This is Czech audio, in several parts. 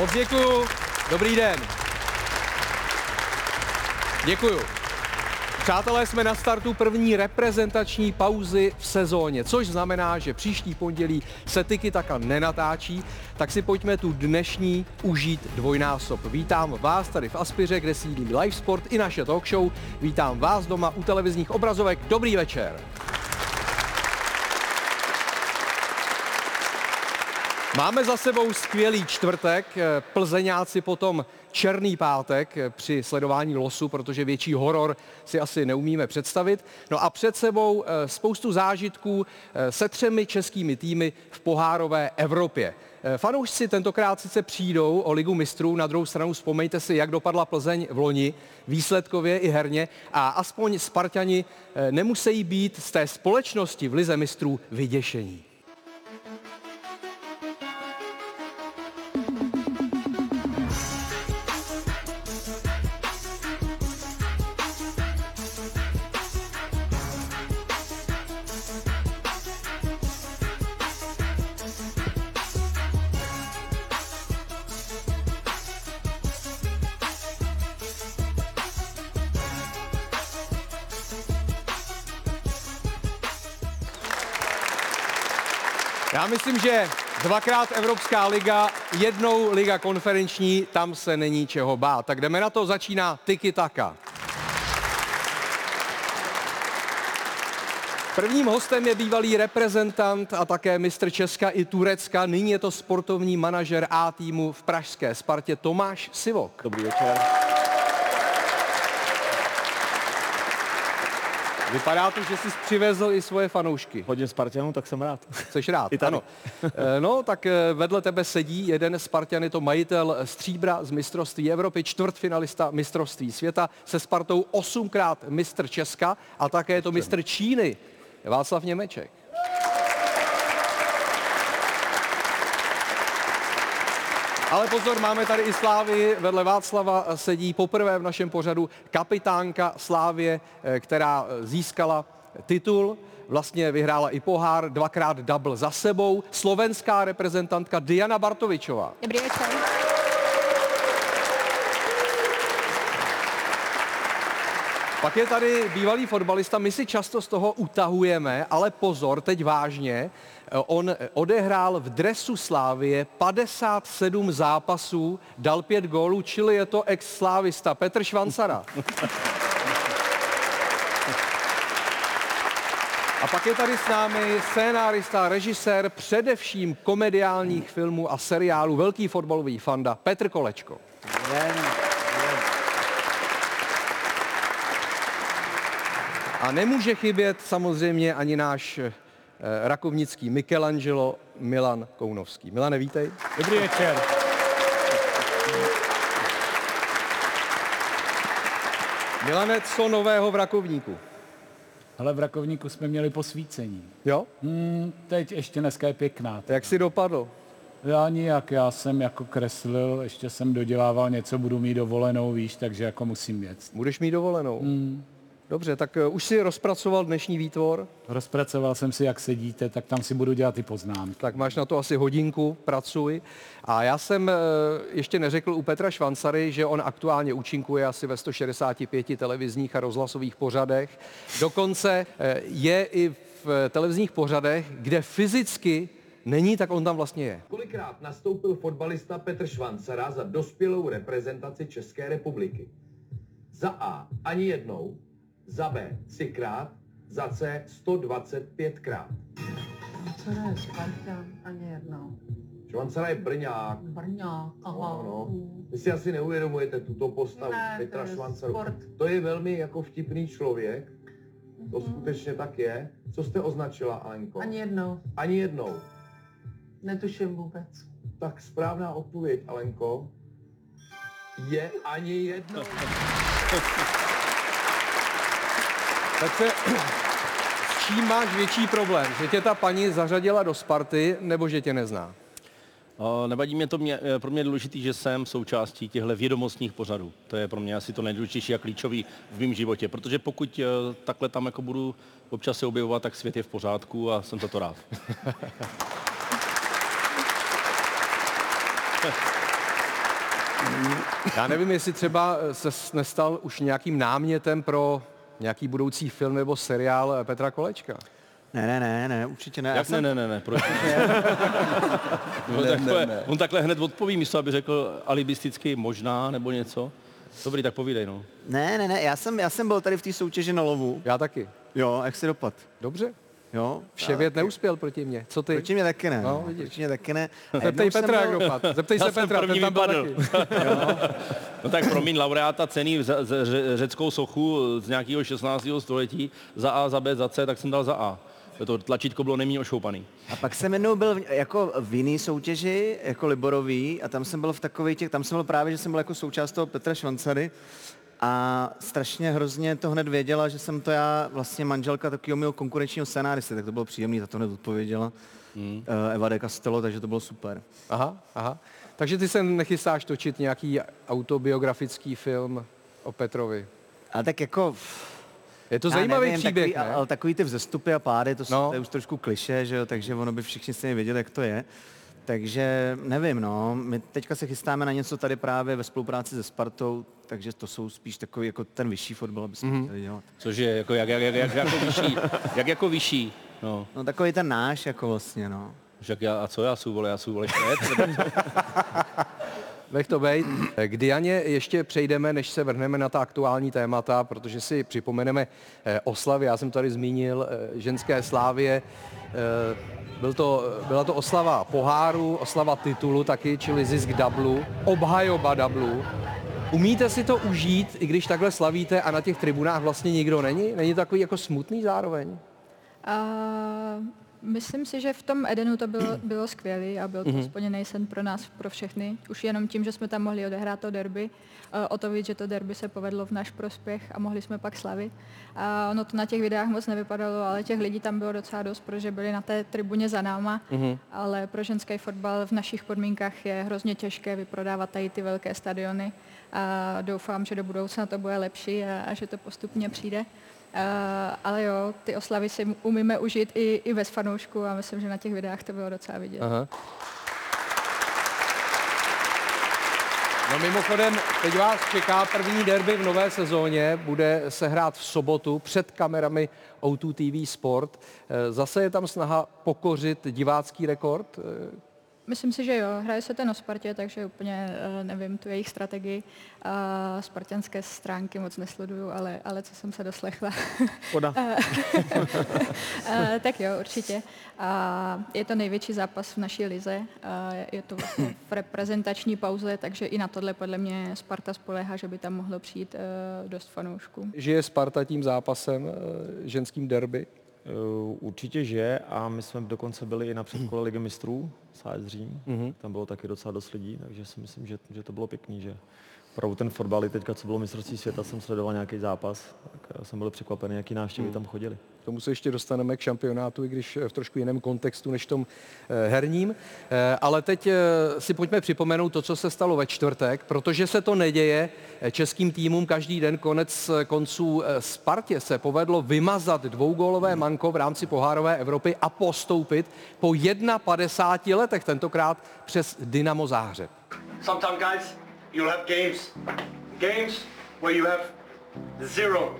Moc děkuju. Dobrý den. Děkuju. Přátelé, jsme na startu první reprezentační pauzy v sezóně, což znamená, že příští pondělí se Tiki Taka nenatáčí, tak si pojďme tu dnešní užít dvojnásob. Vítám vás tady v Aspiře, kde sídlí Live Sport i naše talk show. Vítám vás doma u televizních obrazovek. Dobrý večer. Máme za sebou skvělý čtvrtek, plzeňáci potom černý pátek při sledování losu, protože větší horor si asi neumíme představit. No a před sebou eh, spoustu zážitků eh, se třemi českými týmy v pohárové Evropě. Eh, fanoušci tentokrát sice přijdou o ligu mistrů, na druhou stranu vzpomeňte si, jak dopadla Plzeň v loni, výsledkově i herně a aspoň Spartani nemusí být z té společnosti v lize mistrů vyděšení. Já myslím, že dvakrát Evropská liga, jednou liga konferenční, tam se není čeho bát. Tak jdeme na to, začíná Tiki Taka. Prvním hostem je bývalý reprezentant a také mistr Česka i Turecka. Nyní je to sportovní manažer A týmu v pražské Spartě Tomáš Sivok. Dobrý večer. Vypadá to, že jsi přivezl i svoje fanoušky. Hodně Spartanů, tak jsem rád. Jsi rád, I tady. ano. Eh, No, tak eh, vedle tebe sedí jeden Spartan, je to majitel stříbra z mistrovství Evropy, čtvrtfinalista mistrovství světa, se Spartou osmkrát mistr Česka a také je to mistr Číny, Václav Němeček. Ale pozor, máme tady i Slávy. Vedle Václava sedí poprvé v našem pořadu kapitánka Slávě, eh, která eh, získala titul. Vlastně vyhrála i pohár, dvakrát double za sebou. Slovenská reprezentantka Diana Bartovičová. Dobrý večer. Pak je tady bývalý fotbalista, my si často z toho utahujeme, ale pozor, teď vážně, eh, on odehrál v dresu Slávie 57 zápasů, dal pět gólů, čili je to ex-slávista Petr Švancara. A pak je tady s námi scénárista, režisér především komediálních filmů a seriálů, velký fotbalový fanda Petr Kolečko. A nemůže chybět samozřejmě ani náš eh, rakovnický Michelangelo Milan Kounovský. Milane, vítej. Dobrý večer. Milane, co nového v Rakovníku? Ale v Rakovníku jsme měli posvícení. Jo? Hmm, teď ještě dneska je pěkná. Jak si dopadl? Já nijak, já jsem jako kreslil, ještě jsem dodělával něco, budu mít dovolenou, víš, takže jako musím jet. Budeš mít dovolenou? Hmm. Dobře, tak eh, už si rozpracoval dnešní výtvor, Rozpracoval jsem si, jak sedíte, tak tam si budu dělat ty poznámky. tak máš na to asi hodinku, pracuj. A já jsem eh, ještě neřekl u Petra Švancary, že on aktuálně účinkuje asi ve 165 televizních a rozhlasových pořadech. Dokonce eh, je i v televizních pořadech, kde fyzicky není, tak on tam vlastně je. Kolikrát nastoupil fotbalista Petr Švancara za dospělou reprezentaci České republiky? Za A ani jednou, za B třikrát, za C 125krát. Co ne, Spartan ani jednou. Švancara je Brňák. Brňák, aha. No, no. Vy si asi neuvědomujete tuto postavu Ne, to Petra je Švancaru. sport. To je velmi jako vtipný člověk. To Mhm. skutečně tak je. Co jste označila, Alenko? Ani jednou. Ani jednou. Netuším vůbec. Tak správná odpověď, Alenko, je ani jednou. Tak se, s čím máš větší problém? Že tě ta paní zařadila do Sparty, nebo že tě nezná? O, nevadí mě to, mě, eh, pro mě je důležitý, že jsem součástí těchto vědomostních pořadů. To je pro mě asi to nejdůležitější a klíčový v mém životě, protože pokud eh, takhle tam jako budu občas se objevovat, tak svět je v pořádku a jsem za to rád. Já nevím, jestli třeba se nestal už nějakým námětem pro nějaký budoucí film nebo seriál Petra Kolečka. Ne, ne, ne, ne, určitě ne. Jak ne, jsem- ne, ne, ne, proč? on, takhle, on takhle hned odpoví, místo aby řekl alibisticky možná nebo něco. Dobrý, tak povídej, no. Ne, ne, ne, já jsem, já jsem byl tady v té soutěži na lovu. Já taky. Jo, jak si dopad? Dobře. Jo. Vševět neuspěl proti mně. Co ty? Proti mě taky ne. No, No, vidíš. Proti mě taky ne. A Zeptej Petra, jak byl- dopad. Zeptej Já se Petra, první ten tam byl taky. No tak promiň, laureáta ceny za, za ře- řeckou sochu z nějakého 16. století za A, za B, za C, tak jsem dal za A. To tlačítko bylo neméně ošoupaný. A pak jsem jednou byl v, jako v jiný soutěži, jako Liborový, a tam jsem byl v takových těch, tam jsem byl právě, že jsem byl jako součást toho Petra Švancary a strašně hrozně to hned věděla, že jsem to já, vlastně manželka takového mého konkurenčního scénáristy, tak to bylo příjemný, za to hned odpověděla. Hmm. Eva de Castello, takže to bylo super. Aha, aha. Takže ty se nechystáš točit nějaký autobiografický film o Petrovi. A tak jako... Je to zajímavý nevím, příběh, takový, ne? Ale takový ty vzestupy a pády, to, No. no. to je už trošku kliše, že jo, takže ono by všichni stejně věděli, jak to je. Takže nevím, no, my teďka se chystáme na něco tady právě ve spolupráci se Spartou, takže to jsou spíš takový jako ten vyšší fotbal, aby Mhm. mm-hmm. chtěli dělat. Což je jako, jak, jak, jak, jak, jako vyšší. Jak jako vyšší. No, No takový ten náš jako vlastně, no. však já, a co já jsou, vole, já jsou, vole, švéd, Nech to bejt. K Dianě ještě přejdeme, než se vrhneme na ta aktuální témata, protože si připomeneme eh, oslavy. Já jsem tady zmínil eh, ženské slávě. Eh, Byl to, byla to oslava poháru, oslava titulu taky, čili zisk dublu, obhajoba dublu. Umíte si to užít, i když takhle slavíte a na těch tribunách vlastně nikdo není? Není to takový jako smutný zároveň? Uh, myslím si, že v tom Edenu to bylo, bylo skvělé a byl to mm-hmm. splněný sen pro nás, pro všechny. Už jenom tím, že jsme tam mohli odehrát to derby, uh, o to víc, že to derby se povedlo v náš prospěch a mohli jsme pak slavit. A ono to na těch videách moc nevypadalo, ale těch lidí tam bylo docela dost, protože byli na té tribuně za náma, mm-hmm. ale pro ženský fotbal v našich podmínkách je hrozně těžké vyprodávat tady ty velké stadiony a doufám, že do budoucna to bude lepší a, a že to postupně přijde. Uh, ale jo, ty oslavy si umíme užít i, i bez fanoušku a myslím, že na těch videách to bylo docela vidět. Aha. No mimochodem, teď vás čeká první derby v nové sezóně, bude se hrát v sobotu před kamerami O2 TV Sport. Eh, Zase je tam snaha pokořit divácký rekord. Eh, Myslím si, že jo, hraje se ten o Spartě, takže úplně uh, nevím tu jejich strategii. Spartianské stránky moc nesleduju, ale, ale co jsem se doslechla. Škoda. Uh, tak jo, určitě. Je to největší zápas v naší lize. Uh, je to vlastně v reprezentační pauze, takže i na tohle podle mě Sparta spolehá, že by tam mohlo přijít dost fanoušků. Žije Sparta tím zápasem, eh, ženským derby? Uh, Určitě že a my jsme dokonce byli i na předkole Ligy mistrů s AS Řím. Mhm. Mm-hmm. Tam bylo taky docela dost lidí, takže si myslím, že, že to bylo pěkný, že opravdu ten fotbal, teďka, co bylo mistrovství světa, jsem sledoval nějaký zápas, tak já jsem byl překvapený, jaký návštěvy Mhm. tam chodili. K tomu se ještě dostaneme k šampionátu, i když v trošku jiném kontextu než tom eh, herním. Eh, Ale teď eh, si pojďme připomenout to, co se stalo ve čtvrtek, protože se to neděje eh, českým týmům každý den. Konec eh, konců eh, Spartě se povedlo vymazat dvougólové manko v rámci pohárové Evropy a postoupit po 51 letech, tentokrát přes Dynamo Záhřeb. Sometimes, guys, you'll have games. Games where you have zero.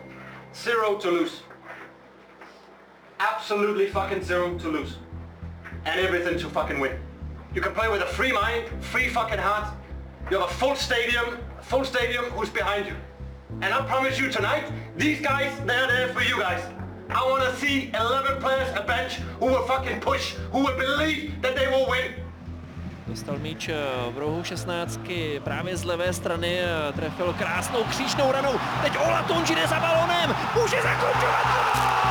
Zero to lose. Absolutely fucking zero to lose. And everything to fucking win. You can play with a free mind, free fucking heart. You have a full stadium, full stadium who's behind you. And I promise you tonight, these guys, they're there for you guys. I want to see 11 players a bench who will fucking push, who will believe that they will win. Dostal míč eh, v rohu 16 právě z levé strany, eh, trefil krásnou křížnou ranou. Teď Ola Tunči jde za balonem, může zakončovat gol!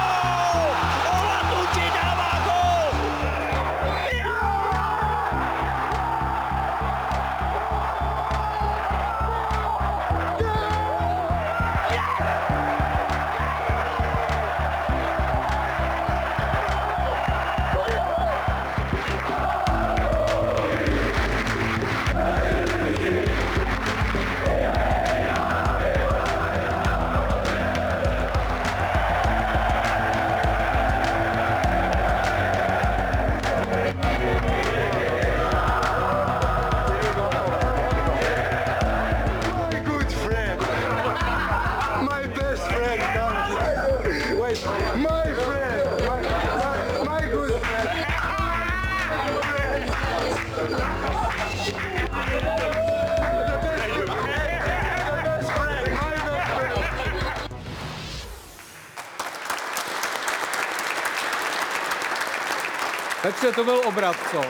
To byl obrat, co?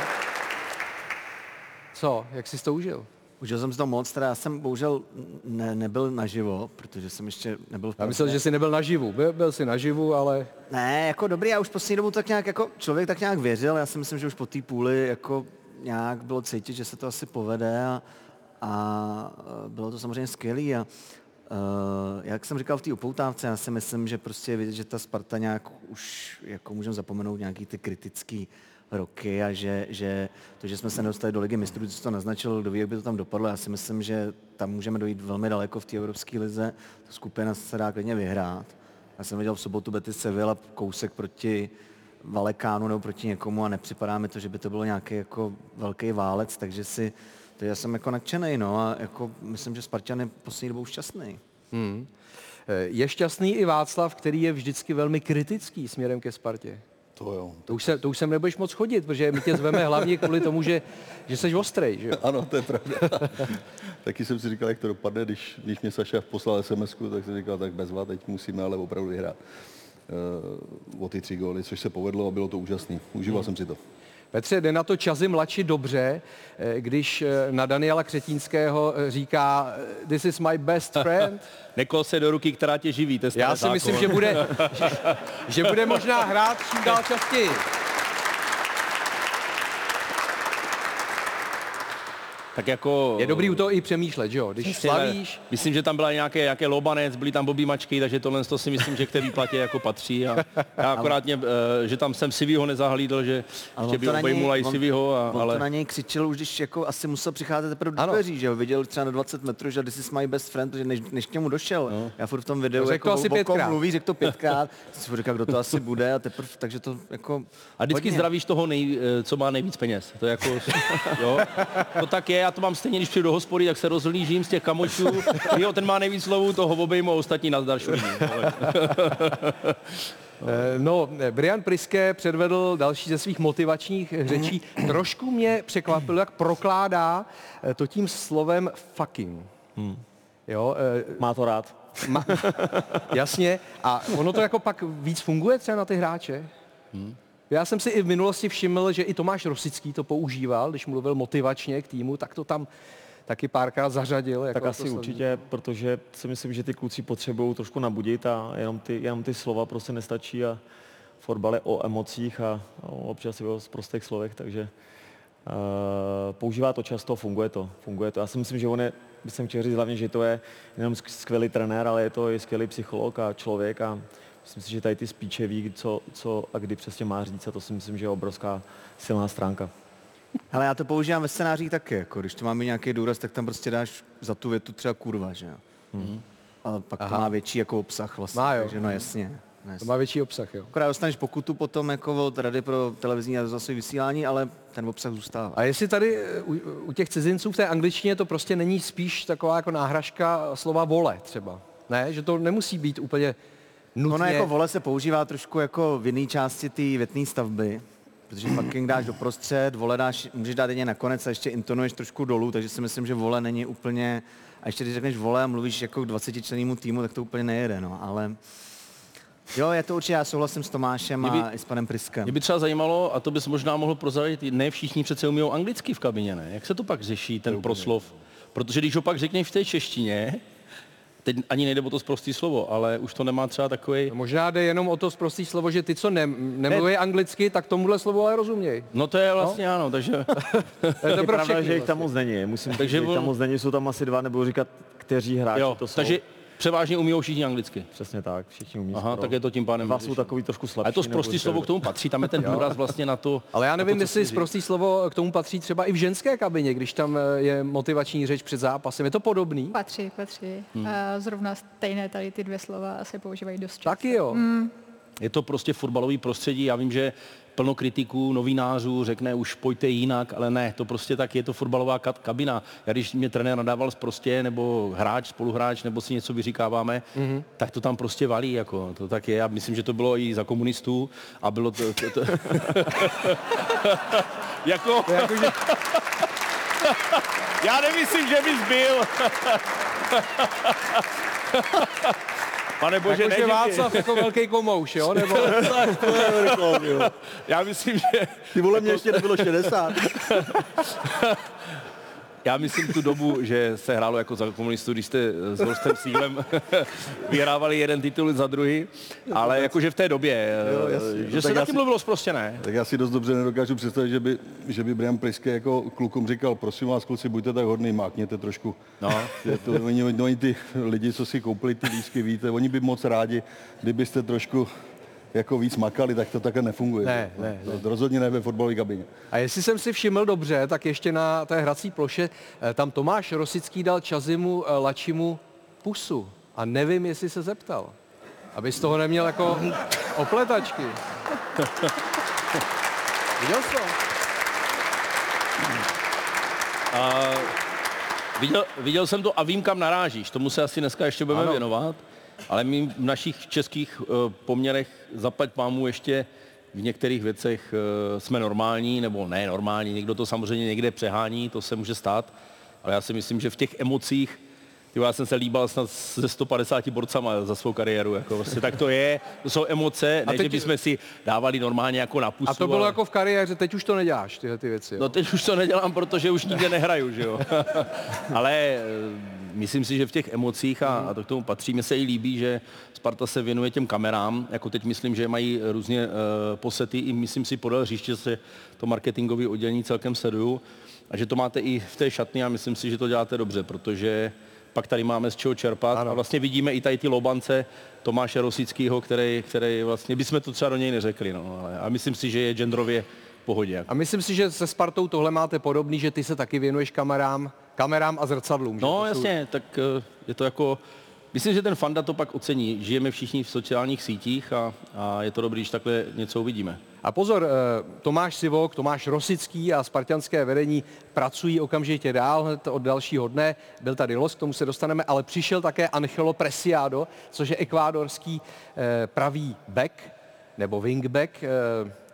Co? Jak jsi to užil? Užil jsem si to moc, teda já jsem bohužel ne, nebyl naživo, protože jsem ještě nebyl v Já myslel, že jsi nebyl naživu. Byl, byl jsi naživu, ale Ne, jako dobrý, já už poslední dobu tak nějak, jako člověk tak nějak věřil, já si myslím, že už po té půli jako nějak bylo cítit, že se to asi povede a, a e, bylo to samozřejmě skvělý a Uh, jak jsem říkal v té upoutávce, já si myslím, že prostě je vidět, že ta Sparta nějak už, jako můžeme zapomenout nějaký ty kritický roky a že, že to, že jsme se nedostali do ligy mistrů, co to naznačil, ví, jak by to tam dopadlo, já si myslím, že tam můžeme dojít velmi daleko v té evropské lize, ta skupina se dá klidně vyhrát. Já jsem viděl v sobotu Betis Sevilla kousek proti Valekánu nebo proti někomu a nepřipadá mi to, že by to bylo nějaký jako velký válec, takže si, to já jsem jako nadšený, no a jako myslím, že Spartan je poslední dobou šťastný. hmm. Je šťastný i Václav, který je vždycky velmi kritický směrem ke Spartě. To jo. To už, se, to už sem nebudeš moc chodit, protože my tě zveme hlavně kvůli tomu, že, že jsi ostrej, že jo? Ano, to je pravda. Taky jsem si říkal, jak to dopadne, když, když mě Saša poslal sms tak jsem říkal, tak bezva, teď musíme ale opravdu vyhrát uh, o ty tři góly, což se povedlo a bylo to úžasný. Užíval jsem si to. Petře, jde na to Čazy mladší dobře, eh, když eh, na Daniela Křetínského eh, říká This is my best friend. Nekol se do ruky, která tě živí. To Já si zákon. myslím, že bude, že, že bude možná hrát čím dál častěji. Tak jako... Je dobrý u toho i přemýšlet, že jo? Když Přesně, slavíš, Myslím, že tam byla nějaké, nějaké lobanec, byly tam bobí mačky, takže tohle to si myslím, že k té výplatě jako patří. A já akorát, mě, eh, že tam jsem Sivýho nezahlídl, že Ale ještě by obejmula i Sivýho, a, On ale... to na něj křičel už, když jako asi musel přicházet teprve do dveří, že jo, viděl třeba na 20 metrů, že this is my best friend, protože než, než k němu došel, no. já furt v tom videu To řekl jako to asi pětkrát. mluví, řekl to pětkrát, jsem si říkal, kdo to asi bude a teprve, takže to jako A vždycky hodně. zdravíš toho, nej, eh, co má nejvíc peněz. To je jako, jo, to tak je, já to mám stejně, když přijdu do hospody, tak se rozhlížím z těch kamočů, jo, ten má nejvíc slovů, toho obejmu a ostatní nazdar šuní. Eh, No, Brian Priske předvedl další ze svých motivačních řečí. Trošku mě překvapilo, jak prokládá eh, to tím slovem fucking. Jo, eh, Má to rád. ma, jasně. A ono to jako pak víc funguje třeba na ty hráče? Já jsem si i v minulosti všiml, že i Tomáš Rosický to používal, když mluvil motivačně k týmu, tak to tam taky párkrát zařadil. Jako Tak asi sloví. určitě, protože si myslím, že ty kluci potřebují trošku nabudit a jenom ty, jenom ty slova prostě nestačí a fotbal je o emocích a, a občas i o prostých slovech, takže uh, používá to často, funguje to, funguje to. Já si myslím, že on je, bych jsem chtěl říct hlavně, že to je jenom sk- skvělý trenér, ale je to i skvělý psycholog a člověk a myslím si, že tady ty spíče ví, co, co a kdy přesně má říct a to si myslím, že je obrovská silná stránka. Ale já to používám ve scénářích taky, jako když to máme nějaký důraz, tak tam prostě dáš za tu větu třeba kurva, že jo. Mhm. Ale pak Aha. to má větší jako obsah vlastně, Má, jo. takže no jasně. no jasně. To má větší obsah, jo. Akorát dostaneš pokutu potom jako od Rady pro televizní a rozhlasové vysílání, ale ten obsah zůstává. A jestli tady eh, u, u těch cizinců v té angličtině to prostě není spíš taková jako náhražka slova vole třeba. Ne, že to nemusí být úplně nutně... Ono jako vole se používá trošku jako v jiné části té větné stavby, protože fucking dáš doprostřed, vole dáš, můžeš dát jedině nakonec a ještě intonuješ trošku dolů, takže si myslím, že vole není úplně, a ještě když řekneš vole a mluvíš jako k 20 člennému týmu, tak to úplně nejede, no, ale jo, je to určitě, já souhlasím s Tomášem by- a i s panem Priskem. Mě by třeba zajímalo, a to bys možná mohl prozradit, ne všichni přece umí anglicky v kabině, ne? Jak se to pak řeší, ten proslov? Protože když ho pak řekneš v té češtině, teď ani nejde o to zprostý slovo, ale už to nemá třeba takový. Možná jde jenom o to zprostý slovo, že ty, co ne, nemluví anglicky, tak tomuhle slovu ale rozuměj. No to je vlastně no? ano, takže... To je to Je pro pravda, že jich tam vlastně. moc není. Musím Takže takže že jich tam moc není, jsou tam asi dva, nebo říkat, kteří hráči jo, to jsou. takže převážně umí všichni anglicky. Přesně tak, všichni umí. Aha, skoro. tak je to tím pádem Dva jsou takový trošku slabší. Ale to zprostý slovo k tomu patří, tam je ten důraz vlastně na to. Ale já nevím, to, jestli zprostý slovo k tomu patří třeba i v ženské kabině, když tam eh, je motivační řeč před zápasem. Je to podobný? Patří, patří. Hmm. A zrovna stejné tady ty dvě slova se používají dost často. Taky jo. Je to prostě fotbalový prostředí, já vím, že plno kritiků, novinářů řekne už pojďte jinak, ale ne, to prostě tak je to fotbalová ka- kabina. Já když mě trenér nadával prostě, nebo hráč, spoluhráč, nebo si něco vyříkáváme, mm-hmm. tak to tam prostě valí, jako, to tak je. Já myslím, že to bylo i za komunistů a bylo to... to, to... jako... Jako, Já nemyslím, že bys byl. Pane bože, Jakože ne, že- Václav jako velký komouš, jo? Nebo... Já myslím, že... Ty vole, mě ještě nebylo 60. Já myslím tu dobu, že se hrálo jako za komunistů, když jste s Horstem Sílem vyhrávali jeden titul za druhý, ale jakože v té době, Jo, jasně. že No se taky si- mluvilo zprostě, ne? Tak já si dost dobře nedokážu představit, že by, že by Brian Priske jako klukům říkal, prosím vás, kluci, buďte tak hodný, mákněte trošku. No. Je to, oni, oni, ty lidi, co si koupili ty lístky, víte, oni by moc rádi, kdybyste trošku jako víc makali, tak to takhle nefunguje. Ne, ne, to, to rozhodně ne ve fotbalové kabině. A jestli jsem si všiml dobře, tak ještě na té hrací ploše eh, tam Tomáš Rosický dal Čazimu eh, Lačimu pusu. A nevím, jestli se zeptal. Aby z toho neměl jako opletačky. Viděl jsi to? A viděl, viděl jsem to a vím, kam narážíš. Tomu se asi dneska ještě budeme Ano. věnovat. Ale my v našich českých eh, poměrech zaplať pámu ještě v některých věcech eh, jsme normální, nebo ne normální, někdo to samozřejmě někde přehání, to se může stát, ale já si myslím, že v těch emocích, ty, já jsem se líbal snad se 150 borcama za svou kariéru, jako prostě tak to je, to jsou emoce, A ne, teď- že bychom si dávali normálně jako na pusu. A to bylo ale... jako v kariéře, teď už to neděláš, tyhle ty věci. Jo? No teď už to nedělám, protože už nikde nehraju, že jo. Ale myslím si, že v těch emocích, a, a to k tomu patří, mně se i líbí, že Sparta se věnuje těm kamerám, jako teď myslím, že mají různě uh, posety, i myslím si podél hřiště se to marketingové oddělení celkem sleduju, a že to máte i v té šatně a myslím si, že to děláte dobře, protože pak tady máme z čeho čerpat. Ano. a vlastně vidíme i tady ty lobance Tomáše Rosického, který, který vlastně, bychom to třeba do něj neřekli, no, ale, a myslím si, že je genderově pohodě. A myslím si, že se Spartou tohle máte podobný, že ty se taky věnuješ kamerám, kamerám a zrcadlům. že? No jsou- jasně, tak eh, je to jako, myslím, že ten fanda to pak ocení. Žijeme všichni v sociálních sítích a, a je to dobrý, když takhle něco uvidíme. A pozor, eh, Tomáš Sivok, Tomáš Rosický a spartianské vedení pracují okamžitě dál hned od dalšího dne. Byl tady Los, k tomu se dostaneme, ale přišel také Angelo Preciado, což je ekvádorský eh, pravý back nebo wingback,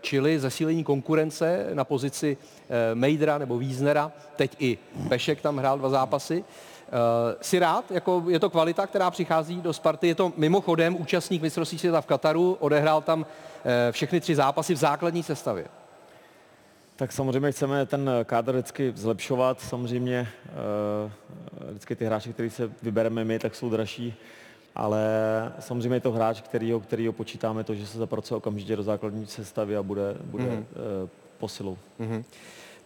čili zesílení konkurence na pozici eh, Mejdra nebo Víznera. Teď i Pešek tam hrál dva zápasy. Jsi rád? Jako, je to kvalita, která přichází do Sparty? Je to mimochodem účastník mistrovství světa v Kataru, odehrál tam uh, všechny tři zápasy v základní sestavě. Tak samozřejmě chceme ten kádr vždycky zlepšovat. Samozřejmě eh, vždycky ty hráči, který se vybereme my, tak jsou dražší. Ale samozřejmě je to hráč, kterýho, kterýho počítáme to, že se zapracuje okamžitě do základní sestavy a bude, bude Mhm. mm-hmm. posilou. Mm-hmm.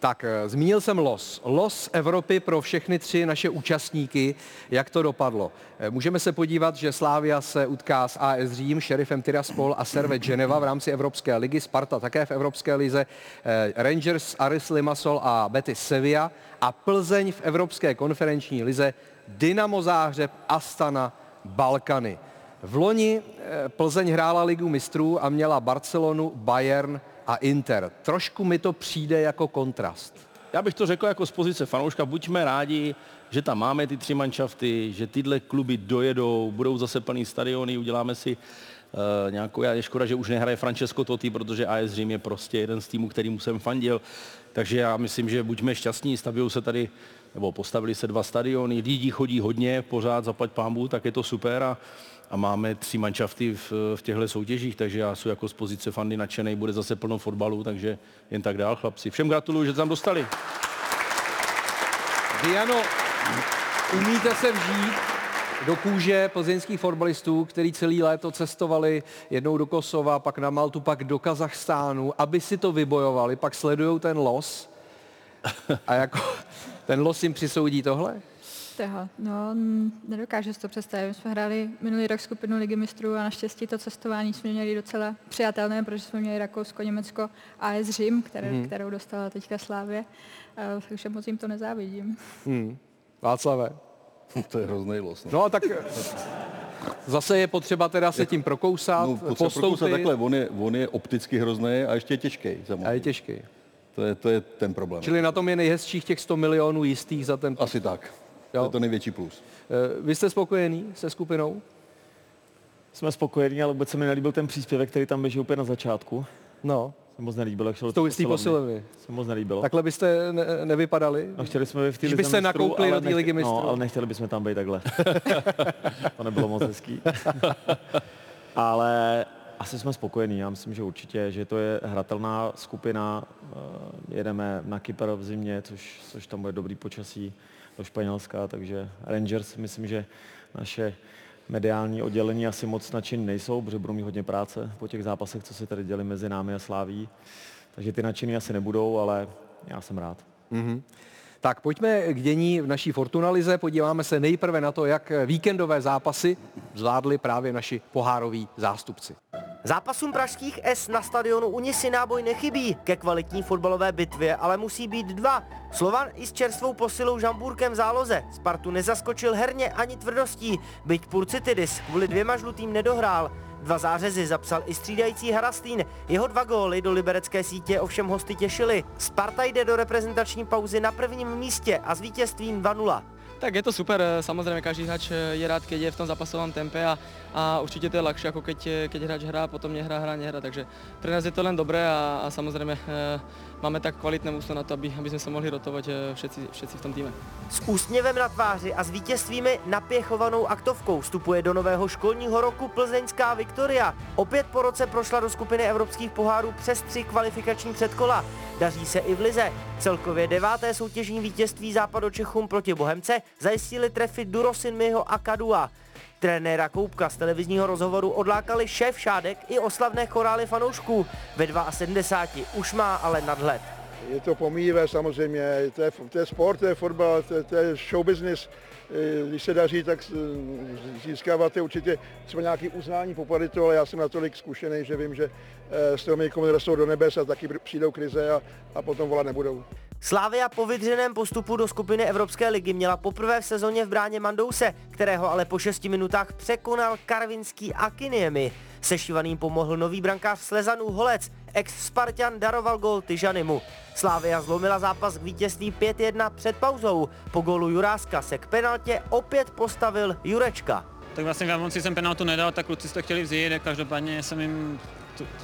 Tak, eh, zmínil jsem los. Los Evropy pro všechny tři naše účastníky. Jak to dopadlo? Eh, Můžeme se podívat, že Slávia se utká s AS Řím, Sheriffem Tiraspol a Serve Geneva v rámci Evropské ligy, Sparta také v Evropské lize, Rangers, Aris Limassol a Betis Sevilla a Plzeň v Evropské konferenční lize, Dynamo Záhřeb, Astana, Balkany. V loni eh, Plzeň hrála ligu mistrů a měla Barcelonu, Bayern a Inter. Trošku mi to přijde jako kontrast. Já bych to řekl jako z pozice fanouška, buďme rádi, že tam máme ty tři manšafty, že tyhle kluby dojedou, budou zase plný stadiony, uděláme si uh, nějakou, já je škoda, že už nehraje Francesco Totti, protože AS Řím je prostě jeden z týmů, kterým jsem fandil, takže já myslím, že buďme šťastní, staví se tady, nebo postavili se dva stadiony, lidí chodí hodně, pořád zaplať pámbu, tak je to super a, a máme tři manšafty v, v těchto soutěžích, takže já jsem jako z pozice fandy nadšený, bude zase plno fotbalu, takže jen tak dál, chlapci. Všem gratuluju, že tam dostali. Diano, umíte se vžít do kůže plzeňských fotbalistů, který celý léto cestovali jednou do Kosova, pak na Maltu, pak do Kazachstánu, aby si to vybojovali, pak sledují ten los a jako ten los jim přisoudí tohle? Toho, no, nedokážu si to představit. My jsme hráli minulý rok skupinu Ligy mistrů a naštěstí to cestování jsme měli docela přijatelné, protože jsme měli Rakousko, Německo a AS Řím, které, Mhm. kterou dostala teďka Slávě, uh, takže moc jim to nezávidím. Hmm. Václave. To je hrozný los. No a tak zase je potřeba teda se tím prokousat, No, potřeba prokousat postoupit. takhle, on je, on je opticky hrozný a ještě je těžký. A je těžký. To je, to je ten problém. Čili na tom je nejhezčích těch 100 milionů jistých za ten... Asi tak. To je to největší plus. Eh, Vy jste spokojený se skupinou? Jsme spokojení, ale vůbec se mi nelíbil ten příspěvek, který tam běží úplně na začátku. No. Se moc nelíbilo, jak šel S tou do z té posilovny. Se moc nelíbilo. Takhle byste ne, nevypadali? No, chtěli jsme být v té Že lize byste mistrů, nakoukli ale do té ligy mistrů. No, ale nechtěli bychom tam být takhle. to nebylo moc hezký. ale asi jsme spokojení. Já myslím, že určitě, že to je hratelná skupina. Eh, Jedeme na Kypr v zimě, což, což tam bude dobrý počasí do Španělska, takže Rangers myslím, že naše mediální oddělení asi moc nadšení nejsou, protože budou mít hodně práce po těch zápasech, co se tady děli mezi námi a Sláví. Takže ty nadšení asi nebudou, ale já jsem rád. Mm-hmm. Tak pojďme k dění v naší Fortunalize. Podíváme se nejprve na to, jak víkendové zápasy zvládli právě naši pohároví zástupci. Zápasům pražských S na stadionu Unisi náboj nechybí. Ke kvalitní fotbalové bitvě ale musí být dva. Slovan i s čerstvou posilou Žamburkem v záloze. Spartu nezaskočil herně ani tvrdostí, byť Purcitidis kvůli dvěma žlutým nedohrál. Dva zářezy zapsal i střídající Harastín. Jeho dva góly do liberecké sítě ovšem hosty těšili. Sparta jde do reprezentační pauzy na prvním místě a s vítězstvím 2-0. Tak je to super, samozřejmě každý hráč je rád, keď je v tom zápasovém tempe a, a určitě to je ľahšie, ako keď, keď hráč hrá, potom nehrá, hra, nehra. Takže pre nás je to len dobré a, a samozřejmě máme tak kvalitné úslo na to, aby, aby jsme se mohli rotovat e, všetci, všetci v tom týme. S úsměvem na tváři a s vítězstvími napěchovanou aktovkou vstupuje do nového školního roku plzeňská Viktoria. Opět po roce prošla do skupiny evropských pohárů přes tři kvalifikační předkola. Daří se i v Lize. Celkově deváté soutěžní vítězství západočechům proti Bohemce zajistili trefy Durosinmiho a Kadua. Trenéra Koupka z televizního rozhovoru odlákali šéf Šádek i oslavné chorály fanoušků. Ve 72 už má ale nadhled. Je to pomíjivé samozřejmě, to je, to je sport, to je fotbal, to to je show business. Když se daří, tak získáváte určitě třeba nějaký uznání, popady to, ale já jsem natolik zkušený, že vím, že stromy někomu rostou do nebes a taky přijdou krize a, a potom volat nebudou. Slávia po vydřeném postupu do skupiny Evropské ligy měla poprvé v sezóně v bráně Mandouse, kterého ale po 6 minutách překonal karvinský Akiniemi. Sešívaným pomohl nový brankář Slezanů Holec, ex-Spartan daroval gol Tyžanimu. Slávia zlomila zápas k vítězství 5-1 před pauzou. Po gólu Juráska se k penaltě opět postavil Jurečka. Tak vlastně v Jablonci jsem penaltu nedal, tak kluci to chtěli vzít, každopádně jsem jim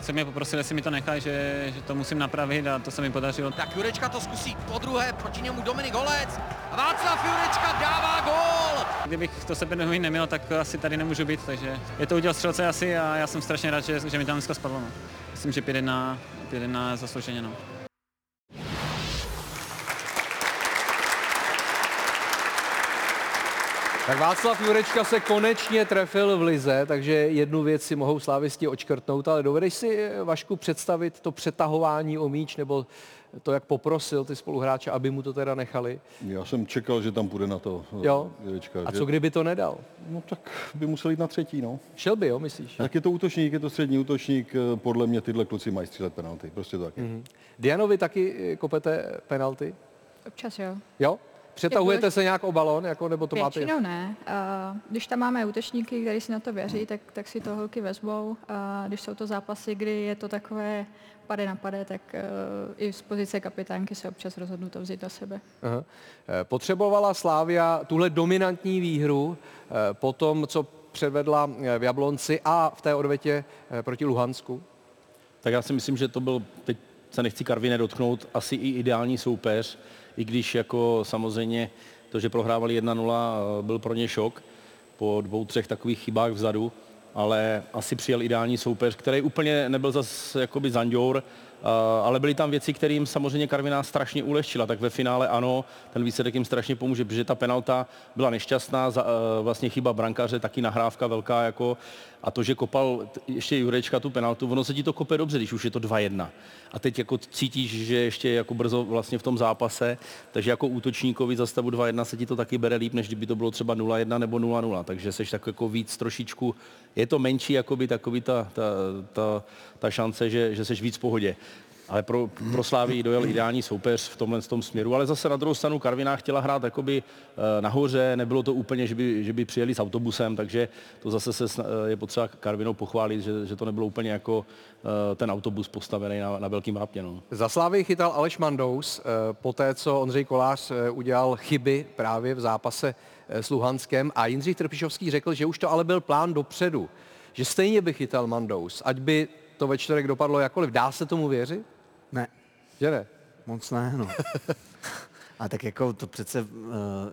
jsem je poprosil, jestli mi to nechá, že, že to musím napravit a to se mi podařilo. Tak Jurečka to zkusí po druhé, proti němu Dominik Holec a Václav Jurečka dává gól! Kdybych to sebevědomí neměl, tak asi tady nemůžu být, takže je to udělal střelce asi a já jsem strašně rád, že, že mi tam dneska spadlo. No. Myslím, že 5-1, 5-1 zaslouženě. No. Tak Václav Jurečka se konečně trefil v Lize, takže jednu věc si mohou slávisti očkrtnout, ale dovedeš si, Vašku, představit to přetahování o míč, nebo to, jak poprosil ty spoluhráče, aby mu to teda nechali? Já jsem čekal, že tam půjde na to Jo. Jurečka. A že- co kdyby to nedal? No tak by musel jít na třetí, no. Šel by, jo, myslíš? Tak je to útočník, je to střední útočník, eh, podle mě tyhle kluci mají střílet penalty, prostě to tak. Mhm. Dianovi taky eh, kopete penalty? Občas jo. Jo? Přetahujete se nějak o balón, jako, nebo to máte? Většinou ne. A když tam máme útočníky, kteří si na to věří, tak, tak si to holky vezmou. A když jsou to zápasy, kdy je to takové pade na pade, tak uh, i z pozice kapitánky se občas rozhodnu to vzít na sebe. Aha. Eh, Potřebovala Slávia tuhle dominantní výhru eh, po tom, co předvedla eh, v Jablonci a v té odvetě eh, proti Luhansku? Tak já si myslím, že to byl, teď se nechci Karviné dotknout, asi i ideální soupeř, i když jako samozřejmě to, že prohrávali 1-0, eh, byl pro ně šok po dvou, třech takových chybách vzadu, ale asi přijel ideální soupeř, který úplně nebyl zas jakoby zanďour, eh, ale byly tam věci, kterým samozřejmě Karviná strašně ulehčila, tak ve finále ano, ten výsledek jim strašně pomůže, protože ta penalta byla nešťastná, eh, vlastně chyba brankaře, taky nahrávka velká jako a to, že kopal ještě Jurečka tu penaltu, ono se ti to kope dobře, když už je to 2-1. A teď jako cítíš, že ještě jako brzo vlastně v tom zápase, takže jako útočníkovi za stavu 2-1 se ti to taky bere líp, než kdyby to bylo třeba 0-1 nebo 0-0. Takže seš tak jako víc trošičku, je to menší jakoby takový ta, ta, ta, ta šance, že, že seš víc v pohodě. Ale pro, pro Slávii dojel ideální soupeř v tomhle tom směru, ale zase na druhou stranu Karviná chtěla hrát jakoby eh, nahoře, nebylo to úplně, že by, že by přijeli s autobusem, takže to zase se, je potřeba Karvinou pochválit, že, že to nebylo úplně jako eh, ten autobus postavený na, na velkým vápně. No. Za Slávy chytal Aleš Mandous, eh, poté co Ondřej Kolář udělal chyby právě v zápase s Luhanskem a Jindřich Trpišovský řekl, že už to ale byl plán dopředu, že stejně by chytal Mandous, ať by to ve čtvrtek dopadlo jakoliv. Dá se tomu věřit? Že ne? Moc ne, no. A tak jako to přece, uh,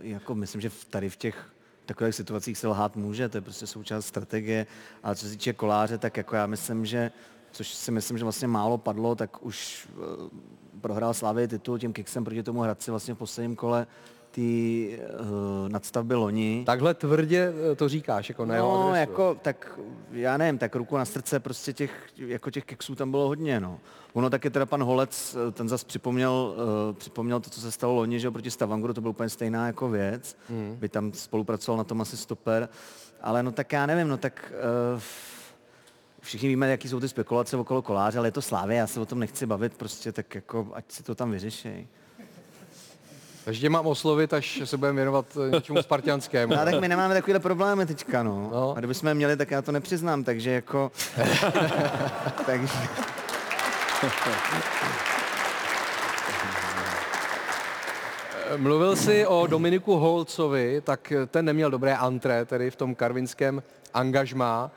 jako myslím, že tady v těch takových situacích se lhát může, to je prostě součást strategie. A co se týče koláře, tak jako já myslím, že, což si myslím, že vlastně málo padlo, tak už uh, prohrál Slávě titul tím kiksem proti tomu Hradci vlastně v posledním kole té uh, nadstavby loni. Takhle tvrdě eh, to říkáš, jako na jeho No, adresu. jako, tak já nevím, tak ruku na srdce, prostě těch, jako těch keksů tam bylo hodně, no. Ono taky teda pan Holec, eh, ten zase připomněl, uh, připomněl to, co se stalo loni, že proti Stavanguru, to byla úplně stejná jako věc, Mm. by tam spolupracoval na tom asi stoper, ale no tak já nevím, no tak uh, všichni víme, jaký jsou ty spekulace okolo koláře, ale je to Slávě, já se o tom nechci bavit, prostě tak jako, ať si to tam vyřeší. Takže tě mám oslovit, až se budeme věnovat eh, něčemu spartianskému. No, tak my nemáme takovéhle problémy teďka, no. no. A kdybychom je měli, tak já to nepřiznám, takže jako... takže... Mluvil jsi o Dominiku Holcovi, tak ten neměl dobré antré, tedy v tom karvinském angažmá.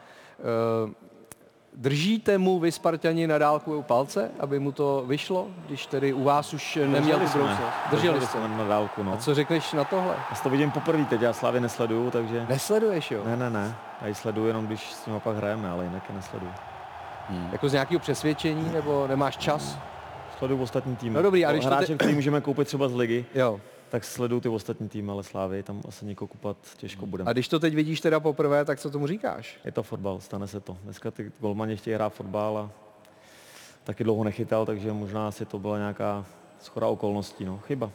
Držíte mu vy Spartani na dálku palce, aby mu to vyšlo, když tedy u vás už neměl tu Drželi? Drželi jste. na dálku, no. A co řekneš na tohle? Já to vidím poprvé teď, já Slávy nesleduju, takže... Nesleduješ, jo? Ne, ne, ne. Já ji sleduju jenom, když s nimi pak hrajeme, ale jinak je nesleduju. Hmm. Jako z nějakého přesvědčení, nebo nemáš čas? Sleduju ostatní týmy. No dobrý, a když Hráče, te- který můžeme koupit třeba z ligy, jo. Tak sleduju ty ostatní týmy, ale Slávy tam asi někoho kupat těžko budeme. A když to teď vidíš teda poprvé, tak co tomu říkáš? Je to fotbal, stane se to. Dneska ty golmani chtějí hrát fotbal a taky dlouho nechytal, takže možná asi to byla nějaká schoda okolností, no. Chyba.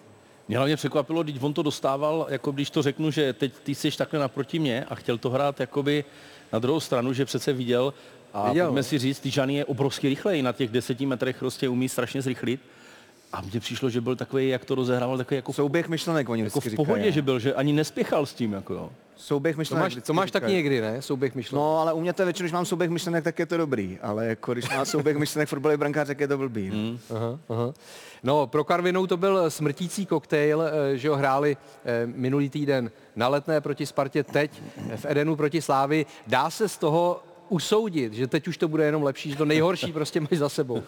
Mě hlavně překvapilo, když on to dostával, jako když to řeknu, že teď ty jsi takhle naproti mě a chtěl to hrát jakoby na druhou stranu, že přece viděl a Viděl, pojďme si říct, Tyžany je obrovský rychlej, na těch deseti metrech prostě umí strašně zrychlit. A mně přišlo, že byl takový, jak to rozehrával, takový jako, Souběh myšlenek, oni jako v pohodě, říkají. že byl, že ani nespěchal s tím, jako jo. Souběh To myšlenek. máš, to máš taky říkají. někdy, ne? Souběh myšlenek. No, ale u mě to je většinou, když mám souběh myšlenek, tak je to dobrý. Ale jako když má souběh myšlenek fotbalový brankář, tak je to blbý. No. Mm. Aha, aha. No, pro Karvinou to byl smrtící koktejl, eh, že ho hráli eh, minulý týden na letné proti Spartě, teď v Edenu proti Slávi. Dá se z toho usoudit, že teď už to bude jenom lepší, že to nejhorší prostě máš za sebou.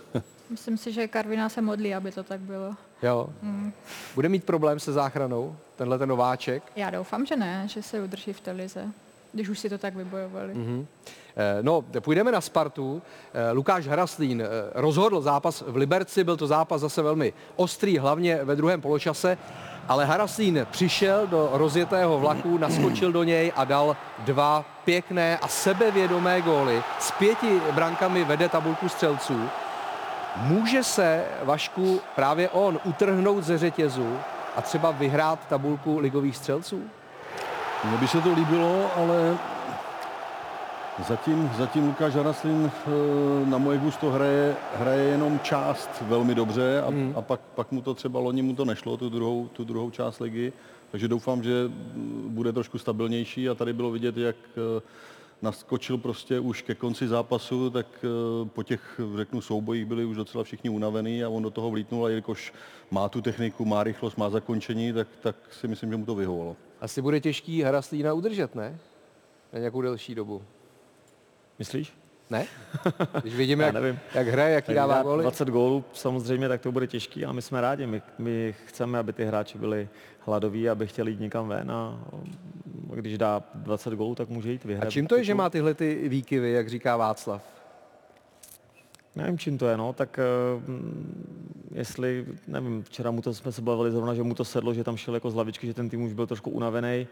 Myslím si, že Karviná se modlí, aby to tak bylo. Jo. Mm. Bude mít problém se záchranou, tenhle ten nováček. Já doufám, že ne, že se udrží v té lize, když už si to tak vybojovali. Mhm. Eh, No, půjdeme na Spartu. Eh, Lukáš Hraslín eh, rozhodl zápas v Liberci, byl to zápas zase velmi ostrý, hlavně ve druhém poločase, ale Haraslín přišel do rozjetého vlaku, naskočil do něj a dal dva pěkné a sebevědomé góly. S pěti brankami vede tabulku střelců. Může se, Vašku, právě on utrhnout ze řetězu a třeba vyhrát tabulku ligových střelců? Mně by se to líbilo, ale zatím, zatím Lukáš Haraslin eh, na moje gusto hraje, hraje jenom část velmi dobře a, Hmm. a pak, pak mu to třeba loni mu to nešlo, tu druhou, tu druhou část ligy. Takže doufám, že mm, bude trošku stabilnější a tady bylo vidět, jak eh, naskočil prostě už ke konci zápasu, tak eh, po těch, řeknu, soubojích byli už docela všichni unavení a on do toho vlítnul a jelikož má tu techniku, má rychlost, má zakončení, tak, tak si myslím, že mu to vyhovovalo. Asi bude těžký Haraslína udržet, ne? Na nějakou delší dobu. Myslíš? Ne? Když vidíme, jak, nevím. jak hraje, jaký dává góly. 20 gólů samozřejmě, tak to bude těžký a my jsme rádi. My, my chceme, aby ty hráči byli hladoví, aby chtěli jít někam ven a když dá 20 gólů, tak může jít vyhrát. A čím to je, že má tyhle ty výkyvy, jak říká Václav? Nevím, čím to je, no, tak mm, jestli, nevím, včera mu to jsme se bavili zrovna, že mu to sedlo, že tam šel jako z lavičky, že ten tým už byl trošku unavený.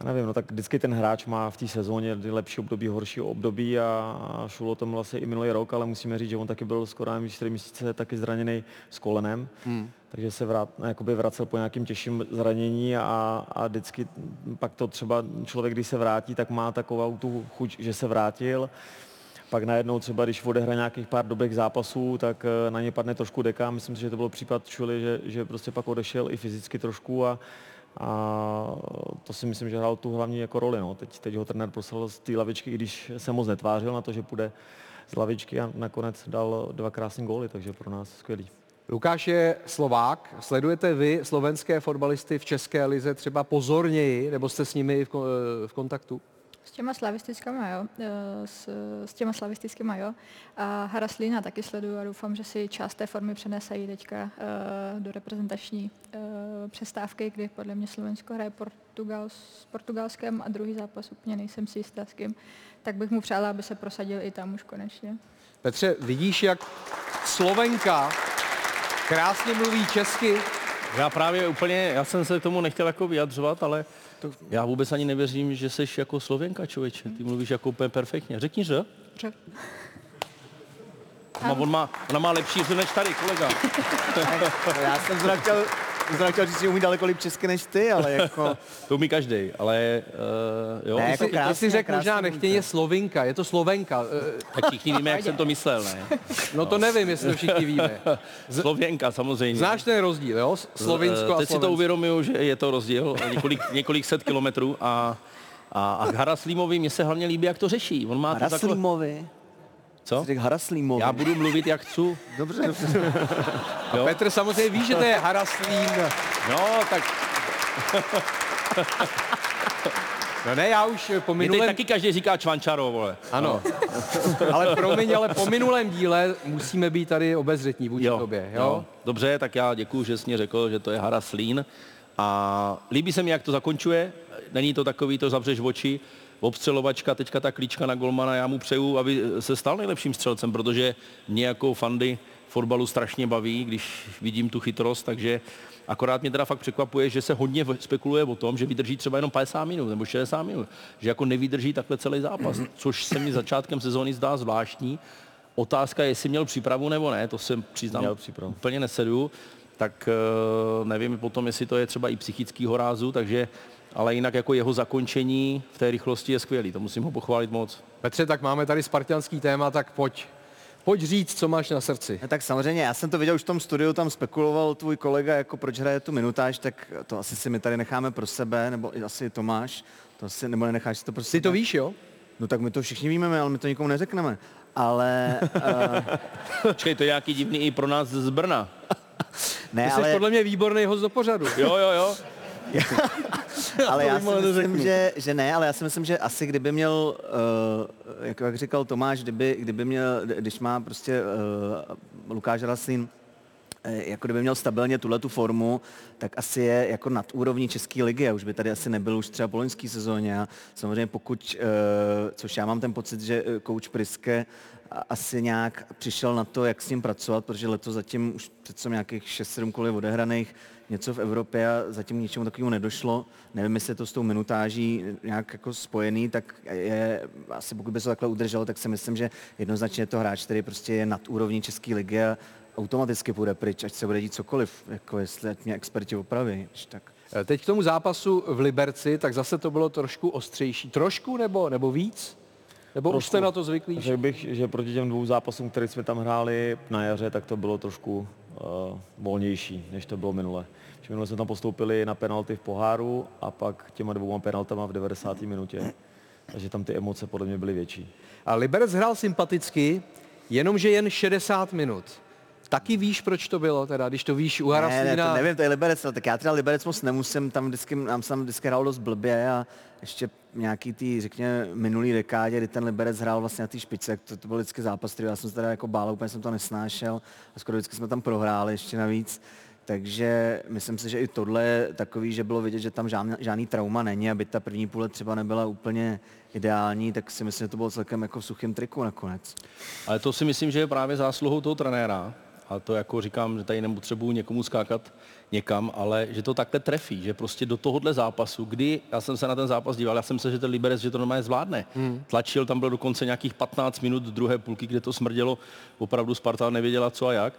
A nevím, no tak vždycky ten hráč má v té sezóně lepší období, horší období a, a šlo to vlastně i minulý rok, ale musíme říct, že on taky byl skoro nevím, 4 měsíce taky zraněný s kolenem. Hmm. Takže se vrát, jakoby vracel po nějakým těžším zranění a, a vždycky pak to třeba člověk, když se vrátí, tak má takovou tu chuť, že se vrátil. Pak najednou třeba, když odehraje nějakých pár dobek zápasů, tak eh, na ně padne trošku deka. Myslím si, že to bylo případ Čuli, že, že prostě pak odešel i fyzicky trošku a, a to si myslím, že hrál tu hlavní jako roli. No. Teď, teď ho trenér poslal z té lavičky, i když se moc netvářil na to, že půjde z lavičky a nakonec dal dva krásné góly, takže pro nás skvělý. Lukáš je Slovák. Sledujete vy slovenské fotbalisty v České lize třeba pozorněji, nebo jste s nimi v kontaktu? S těma slavistickama, jo. eh, S, s těma slavistickýma, jo. A Haraslína taky sleduju a doufám, že si část té formy přenesejí teďka eh, do reprezentační eh, přestávky, kdy podle mě Slovensko hraje Portugal, s Portugalskem a druhý zápas úplně nejsem si jistá s kým. Tak bych mu přála, aby se prosadil i tam už konečně. Petře, vidíš, jak Slovenka krásně mluví česky, Já právě úplně, já jsem se k tomu nechtěl jako vyjadřovat, ale já vůbec ani nevěřím, že jsi jako Slovenka, člověče. Ty mluvíš jako úplně perfektně. Řekni, že? Že. Má, on má, ona má lepší řeč než tady, kolega. Já jsem zrovna chtěl, zrovna chtěl říct, že umí daleko líp česky než ty, ale jako... To umí každý, ale uh, jo. Ne, Ty jako krásně, si řekl možná nechtěně Slovinka, je to Slovenka. Tak všichni víme, jak jsem to myslel, ne? No to nevím, jestli to všichni víme. Slověnka samozřejmě. Znáš ten rozdíl, jo? Slovinsko a Teď si to uvědomuju, že je to rozdíl, několik, několik set kilometrů a, a, a Haraslímovi mě se hlavně líbí, jak to řeší. On má to takhle... Co? Řekl Haraslímovi. Já budu mluvit, jak chci. Dobře, dobře. A Petr samozřejmě ví, že to je Haraslín. No, tak No ne, já už po mě teď minulém... taky každý říká čvančaro, vole. Ano, ale promiň, ale po minulém díle musíme být tady obezřetní vůči tobě, jo? jo. Dobře, tak já děkuji, že jsi mě řekl, že to je Haraslín. A líbí se mi, jak to zakončuje. Není to takový, to zavřeš oči, obstřelovačka, teďka ta klíčka na golmana, já mu přeju, aby se stal nejlepším střelcem, protože mě jako fandy fotbalu strašně baví, když vidím tu chytrost, takže akorát mě teda fakt překvapuje, že se hodně spekuluje o tom, že vydrží třeba jenom 50 minut nebo 60 minut, že jako nevydrží takhle celý zápas, což se mi začátkem sezóny zdá zvláštní. Otázka je, jestli měl přípravu nebo ne, to jsem přiznám Měl přípravu. úplně nesedu, tak eh, nevím potom, jestli to je třeba i psychického rázu, takže ale jinak jako jeho zakončení v té rychlosti je skvělý, to musím ho pochválit moc. Petře, tak máme tady spartianský téma, tak pojď. Pojď říct, co máš na srdci. No, tak samozřejmě, já jsem to viděl už v tom studiu, tam spekuloval tvůj kolega, jako proč hraje tu minutáž, tak to asi si my tady necháme pro sebe, nebo i asi Tomáš, to asi, nebo nenecháš si to pro sebe. Ty to víš, jo? No tak my to všichni víme, ale my to nikomu neřekneme. Ale, uh, Počkej, to je nějaký divný i pro nás z Brna. ne, Ty jsi ale, podle mě výborný host do pořadu. Jo, jo, jo. Ale já si myslím, že, že ne, ale já si myslím, že asi kdyby měl, uh, jak, jak říkal Tomáš, kdyby, kdyby měl, když má prostě uh, Lukáš Raslín, jako kdyby měl stabilně tuhle tu formu, tak asi je jako nad úrovní České ligy a už by tady asi nebyl už třeba po loňský sezóně. A samozřejmě pokud, eh, což já mám ten pocit, že eh, coach Priske asi nějak přišel na to, jak s ním pracovat, protože letos zatím už přece nějakých 6-7 kol je odehraných, něco v Evropě a zatím ničemu takovému nedošlo. Nevím, jestli je to s tou minutáží nějak jako spojený, tak je, asi pokud by se takhle udrželo, tak si myslím, že jednoznačně je to hráč, který prostě je nad úrovní České ligy a automaticky půjde pryč, ať se bude dít cokoliv, jako jestli mě experti opraví. Tak. Eh, Teď k tomu zápasu v Liberci, tak zase to bylo trošku ostřejší. Trošku nebo, nebo víc? Nebo už Trošku. jste na to zvyklí? Řekl bych, že proti těm dvou zápasům, které jsme tam hráli na jaře, tak to bylo trošku uh, volnější, než to bylo minule. Že minule jsme tam postoupili na penalty v poháru a pak těma dvouma penaltama v 90. minutě. Takže tam ty emoce podle mě byly větší. A Liberec hrál sympaticky, jenomže jen 60 minut. Taky víš, proč to bylo teda, když to víš u Ne, Haraslína? ne, to nevím, to je Liberec, ale tak já teda Liberec moc nemusím, tam vždycky, nám se tam vždycky hrál dost blbě a ještě nějaký tý, řekněme, minulý dekádě, kdy ten Liberec hrál vlastně na té špice, to, to byl vždycky zápas, který já jsem se teda jako bál, úplně jsem to nesnášel a skoro vždycky jsme tam prohráli ještě navíc. Takže myslím si, že i tohle je takový, že bylo vidět, že tam žádný, žádný trauma není, aby ta první půle třeba nebyla úplně ideální, tak si myslím, že to bylo celkem jako v suchém triku nakonec. Ale to si myslím, že je právě zásluhou toho trenéra. A to jako říkám, že tady nepotřebuji někomu skákat někam, ale že to takhle trefí, že prostě do tohohle zápasu, kdy já jsem se na ten zápas díval, já jsem se, že ten Liberec, že to normálně zvládne. Hmm. Tlačil, tam bylo dokonce nějakých 15 minut druhé půlky, kde to smrdělo, opravdu Sparta nevěděla co a jak.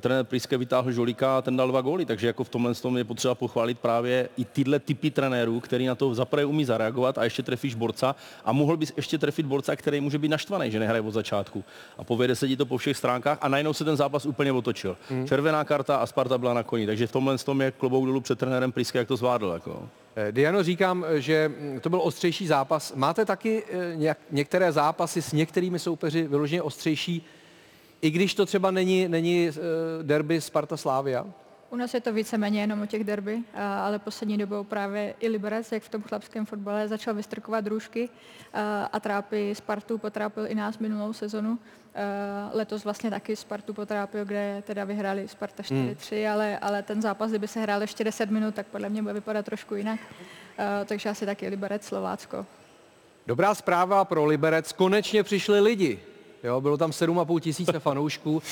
Trenér Priske vytáhl Žolíka a ten dal dva góly, takže jako v tomhle tom je potřeba pochválit právě i tyhle typy trenérů, který na to zaprvé umí zareagovat a ještě trefíš borca a mohl bys ještě trefit borca, který může být naštvaný, že nehraje od začátku. A povede se ti to po všech stránkách a najednou se ten zápas úplně otočil. Hmm. Červená karta a Sparta byla na koni, takže v tomhle tom je klobouk dolů před trenérem Priske, jak to zvládl. Jako. Eh, Diano, říkám, eh, že mm, to byl ostřejší zápas. Máte taky eh, nějak, některé zápasy s některými soupeři vyloženě ostřejší, i když to třeba není, není eh, derby Sparta Slávia? U nás je to víceméně jenom o těch derby, a- ale poslední dobou právě i Liberec, jak v tom chlapském fotbale, začal vystrkovat růžky a, a trápí Spartu, potrápil i nás minulou sezonu. Letos vlastně taky Spartu potrápil, kde teda vyhráli Sparta 4-3, ale, ale ten zápas, kdyby se hrál ještě 10 minut, tak podle mě bude vypadat trošku jinak. Takže asi taky Liberec, Slovácko. Dobrá zpráva pro Liberec, konečně přišli lidi. Jo, bylo tam 7,5 tisíce fanoušků,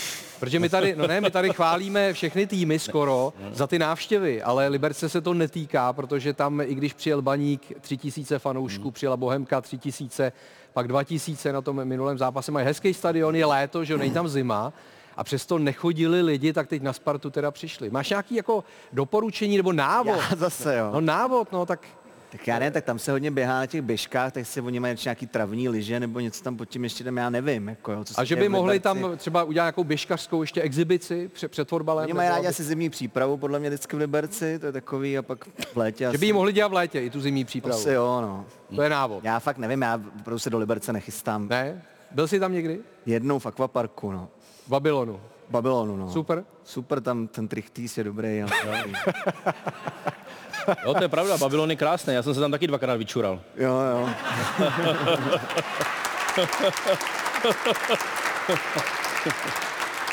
protože my tady, no ne, my tady chválíme všechny týmy skoro za ty návštěvy, ale Liberce se to netýká, protože tam, i když přijel Baník, 3 tisíce fanoušků, přijela Bohemka, 3 tisíce, pak 2 tisíce na tom minulém zápase, mají hezký stadion, je léto, že jo, není tam zima, a přesto nechodili lidi, tak teď na Spartu teda přišli. Máš nějaký jako doporučení nebo návod? Já zase, jo. No návod, no tak Tak já nevím, tak tam se hodně běhá na těch běžkách, tak si oni mají nějaký travní lyže nebo něco tam pod tím ještě tam, já nevím. Jako, jo, co A že by mohli tam třeba udělat nějakou běžkařskou ještě exibici před, před fotbalem? Oni mají rádi asi zimní přípravu, podle mě vždycky v Liberci, to je takový a pak v létě Že asi. by ji mohli dělat v létě, i tu zimní přípravu. Asi jo, no. To je návod. Já fakt nevím, já opravdu se do Liberce nechystám. Ne? Byl jsi tam někdy? Jednou v akvaparku, no. V Babylonu. Babylonu, no. Super. Super, tam ten trichtýs je dobrý. Ale... Jo, to je pravda, Babylon je krásný, já jsem se tam taky dvakrát vyčural. jo, jo.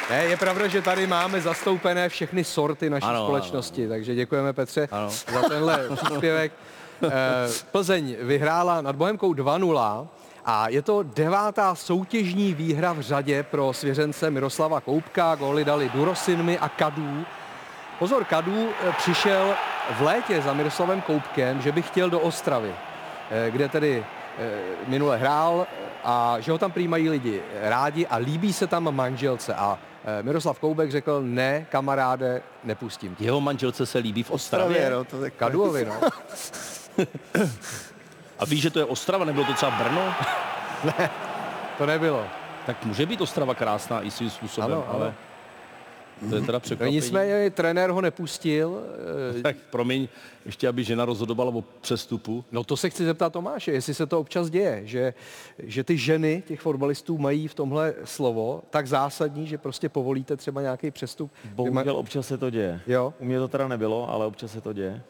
Ne, je pravda, že tady máme zastoupené všechny sorty naší Ano, ano, ano, společnosti, takže děkujeme Petře Ano. za tenhle příspěvek. Eh, Plzeň vyhrála nad Bohemkou 2-0 a je to devátá soutěžní výhra v řadě pro svěřence Miroslava Koupka. Góly dali Durosinmi a Kadů. Pozor, Kadů eh, přišel v létě za Miroslavem Koupkem, že by chtěl do Ostravy, eh, kde tedy eh, minule hrál a že ho tam přijímají lidi rádi a líbí se tam manželce. A Miroslav Koubek řekl, ne, kamaráde, nepustím tě. Jeho manželce se líbí v Ostravě. Ostravě, no, to tak... Kaduovi, no. A víš, že to je Ostrava, nebylo to třeba Brno? To nebylo. Tak může být Ostrava krásná i svým způsobem, Ano, ano. ale to je teda No, překvapení. nicméně trenér ho nepustil. eh, Tak promiň, ještě aby žena rozhodovala o přestupu. No to se chci zeptat Tomáše, jestli se to občas děje, že, že ty ženy těch fotbalistů mají v tomhle slovo tak zásadní, že prostě povolíte třeba nějaký přestup. Bohužel občas se to děje. Jo, U mě to teda nebylo, ale občas se to děje.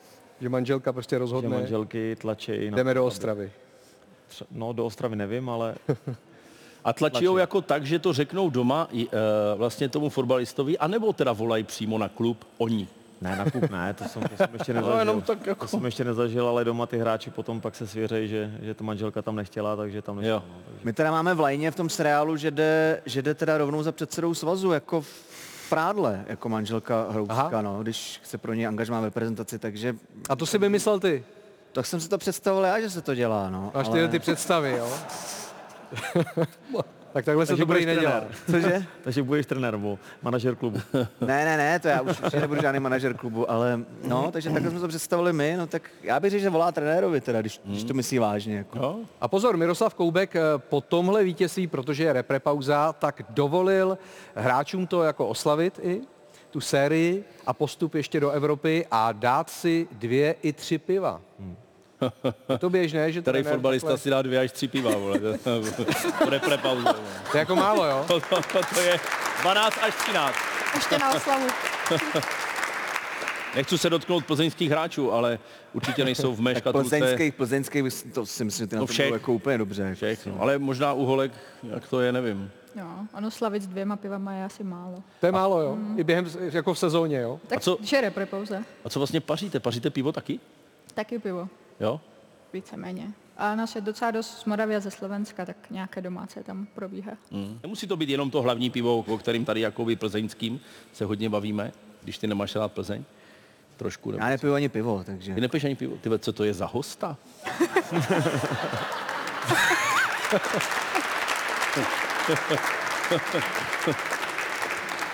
Že manželka prostě Že rozhodne, manželky tlačí. na jdeme to, do Ostravy. Tře- No, do Ostravy nevím, ale A tlačí ho jako tak, že to řeknou doma e, vlastně tomu fotbalistovi, anebo teda volají přímo na klub oni. ne, na klub ne, to jsem, to jsem ještě No, nezažil. jenom tak jako... To jsem ještě nezažil, ale doma ty hráči potom pak se svěřejí, že, že ta manželka tam nechtěla, takže tam nešla. Jo. No, takže. My teda máme v lajně v tom seriálu, že jde, že jde teda rovnou za předsedou svazu, jako v prádle, jako manželka Hroubská, Aha. no, když chce pro něj angažmá ve prezentaci, takže A to si vymyslel ty. tak jsem si to představil já, že se to dělá, no. Máš ale- tyhle ty představy, jo? tak takhle se Takže to prý budeš nedělá. trenér. Cože? Takže budeš trenér nebo manažer klubu. Ne, ne, ne, to já už určitě nebudu žádný manažer klubu, ale no, takže takhle jsme to představili my, no tak já bych řekl, že volá trenérovi teda, když, když to myslí vážně, jako. Jo? A pozor, Miroslav Koubek eh, po tomhle vítězství, protože je reprepauza, tak dovolil hráčům to jako oslavit i tu sérii a postup ještě do Evropy a dát si dvě i tři piva. Je to běžné, že trenér fotbalista takhle- si dá dvě až tři piva, vole. Bude pre pauzu. vole. To je jako málo, jo? To, to, to, je 12 až 13. Ještě na oslavu. Nechci se dotknout plzeňských hráčů, ale určitě nejsou v mé škatulce plzeňský, plzeňský, to si myslím, že ty na No to všech. jako úplně dobře. všech. No. Ale možná u holek, jak to je, nevím. No, ono slavit s dvěma pivama je asi málo. To je málo, jo? I během, jako v sezóně, jo? Tak co- že reprepouze. A co vlastně paříte? Paříte pivo taky? Taky pivo, Jo? víceméně. A nás je docela dost z Moravia ze Slovenska, tak nějaké domácí tam probíhá. Mm. Nemusí to být jenom to hlavní pivo, o kterým tady jakoby plzeňským se hodně bavíme, když ty nemáš rád Plzeň. Trošku. Nebo... Já nepiju ani pivo, takže... Ty nepiješ ani pivo. Ty ve, co to je za hosta?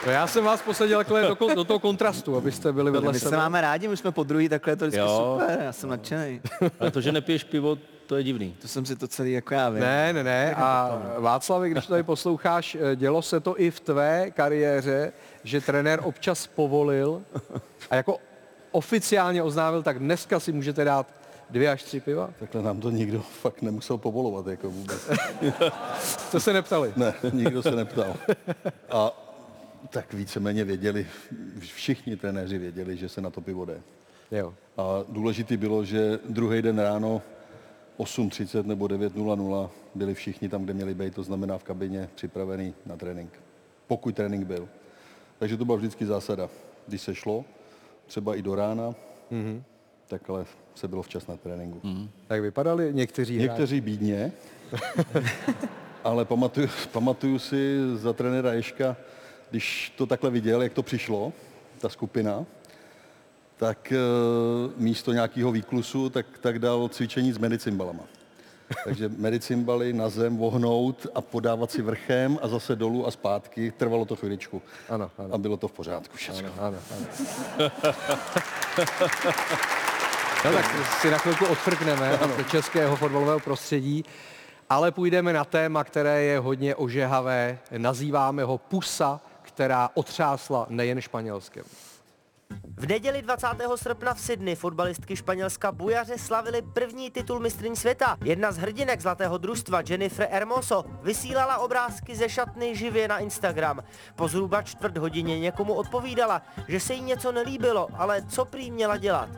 No já jsem vás posadil takhle do, kon- do toho kontrastu, abyste byli vedle My se máme rádi, my jsme po druhý, takhle je to vždycky Jo. super, já jsem nadšený. Ale to, že nepiješ pivo, to je divný. To jsem si to celý jako já vím. Ne, ne, ne. A Václavi, když to tady posloucháš, eh, dělo se to i v tvé kariéře, že trenér občas povolil a jako oficiálně oznámil, tak dneska si můžete dát dvě až tři piva? Takhle nám to nikdo fakt nemusel povolovat, jako vůbec. To se neptali. Ne, nikdo se neptal. A tak víceméně věděli, všichni trenéři věděli, že se na to pivo jde. Jo. A důležitý bylo, že druhý den ráno 8.30 nebo 9.00 byli všichni tam, kde měli být, to znamená v kabině připravený na trénink. Pokud trénink byl. Takže to byla vždycky zásada. Když se šlo, třeba i do rána, Mhm. tak ale se bylo včas na tréninku. Tak vypadali někteří hráči. Někteří bídně, ale pamatuju, pamatuju si za trenéra Ješka, když to takhle viděl, jak to přišlo, ta skupina, tak e, místo nějakého výklusu, tak, tak dal cvičení s medicimbalama. Takže medicimbaly na zem vohnout a podávat si vrchem a zase dolů a zpátky. Trvalo to chviličku. Ano, ano. A bylo to v pořádku všechno. Ano, ano. No tak si na chvilku odfrkneme od českého fotbalového prostředí, ale půjdeme na téma, které je hodně ožehavé. Nazýváme ho pusa, která otřásla nejen Španělskem. V neděli 20. srpna v Sydney fotbalistky Španělska bujaře slavili první titul mistryň světa. Jedna z hrdinek zlatého družstva, Jennifer Hermoso, vysílala obrázky ze šatny živě na Instagram. Po zhruba čtvrt hodině někomu odpovídala, že se jí něco nelíbilo, ale co prý měla dělat.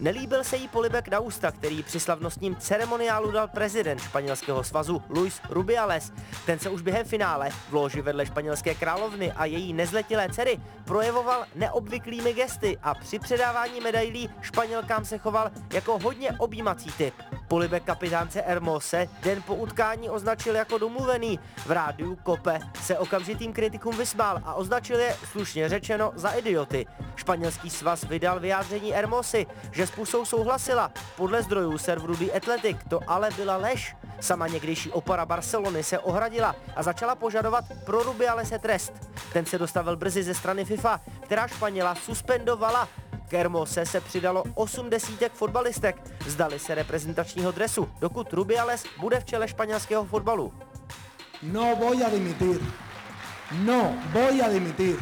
Nelíbil se jí polibek na ústa, který při slavnostním ceremoniálu dal prezident španělského svazu Luis Rubiales. Ten se už během finále v loži vedle španělské královny a její nezletilé dcery projevoval neobvyklými gesty a při předávání medailí španělkám se choval jako hodně objímací typ. Polibek kapitánce Hermose den po utkání označil jako domluvený. V rádiu Kope se okamžitým kritikům vysmál a označil je, slušně řečeno, za idioty. Španělský svaz vydal vyjádření Hermosy, že s pusou souhlasila. Podle zdrojů serveru The Athletic to ale byla lež. Sama někdejší opora Barcelony se ohradila a začala požadovat pro Rubialese trest. Ten se dostavil brzy ze strany FIFA, která Španěla suspendovala k Hermose se přidalo 8 desítek fotbalistek. Zdali se reprezentačního dresu, dokud Rubiales bude v čele španělského fotbalu. No voy a dimitir. No voy a dimitir.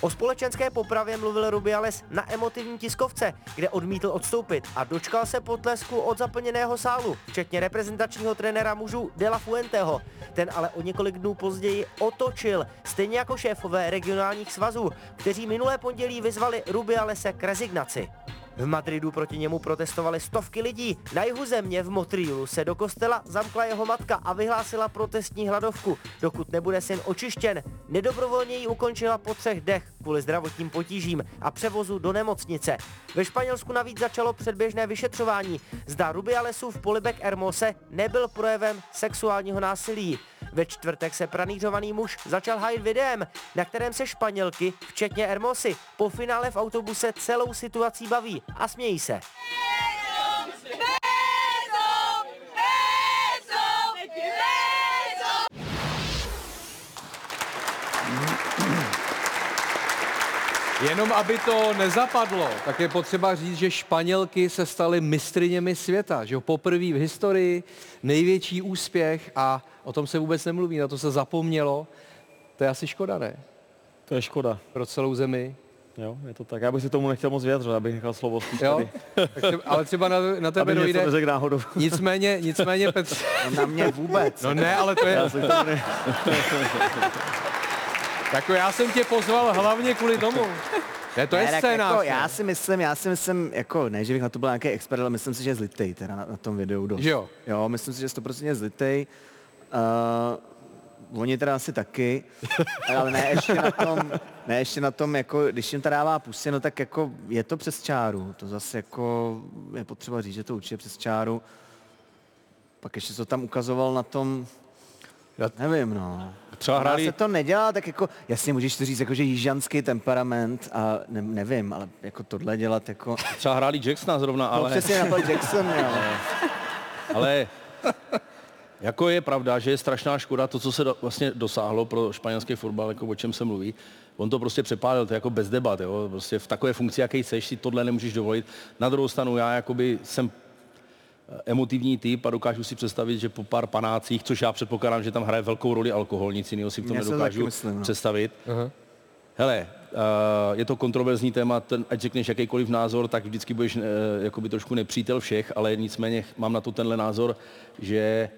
O společenské popravě mluvil Rubiales na emotivní tiskovce, kde odmítl odstoupit a dočkal se potlesku od zaplněného sálu, včetně reprezentačního trenéra mužů De La Fuenteho. Ten ale o několik dnů později otočil, stejně jako šéfové regionálních svazů, kteří minulé pondělí vyzvali Rubialese k rezignaci. V Madridu proti němu protestovali stovky lidí. Na jihu země v Motrilu se do kostela zamkla jeho matka a vyhlásila protestní hladovku, dokud nebude syn očištěn. Nedobrovolně ji ukončila po třech dech kvůli zdravotním potížím a převozu do nemocnice. Ve Španělsku navíc začalo předběžné vyšetřování. Zda Rubialesův polibek Hermose nebyl projevem sexuálního násilí. Ve čtvrtek se pranířovaný muž začal hájit videem, na kterém se Španělky, včetně Hermosy, po finále v autobuse celou situací baví a smějí se. Jenom aby to nezapadlo, tak je potřeba říct, že Španělky se staly mistriněmi světa, že poprvé v historii největší úspěch a o tom se vůbec nemluví, na to se zapomnělo. To je asi škoda, ne? To je škoda. Pro celou zemi. Jo, je to tak. Já bych si tomu nechtěl moc vyjadřovat, abych nechal slovo spíš Jo? třeba, ale třeba na, na tebe Aby něco dojde. neřekl náhodou. Nicméně, nicméně Petr... Na mě vůbec. No ne, ale to je... Já se ne... Jako já jsem tě pozval hlavně kvůli tomu. Ne, to je Ne, tak scénář. Jako, ne? já si myslím, já si myslím, jako ne, že bych na to byl nějaký expert, ale myslím si, že je zlitej teda na, na tom videu dost. Jo? Jo, myslím si, že 100% je zlitej. Uh, oni teda asi taky, ale ne ještě na tom, ne ještě na tom, jako, když jim to dává pusy, no tak jako je to přes čáru. To zase jako je potřeba říct, že to určitě přes čáru. Pak ještě to tam ukazoval na tom, já nevím, no. Třeba hráli- se to nedělá, tak jako, jasně můžeš to říct, jako, že jižanský temperament a ne, nevím, ale jako tohle dělat jako... Třeba hráli Jacksona zrovna, ale... No, přesně napadl Jackson, jo. Ale jako je pravda, že je strašná škoda to, co se do, vlastně dosáhlo pro španělský fotbal, jako o čem se mluví. On to prostě přepálil, to je jako bez debat, jo? Prostě v takové funkci, jaký seš, si tohle nemůžeš dovolit. Na druhou stranu já jakoby jsem emotivní typ a dokážu si představit, že po pár panácích, což já předpokládám, že tam hraje velkou roli alkohol, nic jiného si v tom nedokážu myslím, no. představit. Aha. Hele, uh, je to kontroverzní téma, ten, ať řekneš jakýkoliv názor, tak vždycky budeš uh, jakoby trošku nepřítel všech, ale nicméně mám na to tenhle názor, že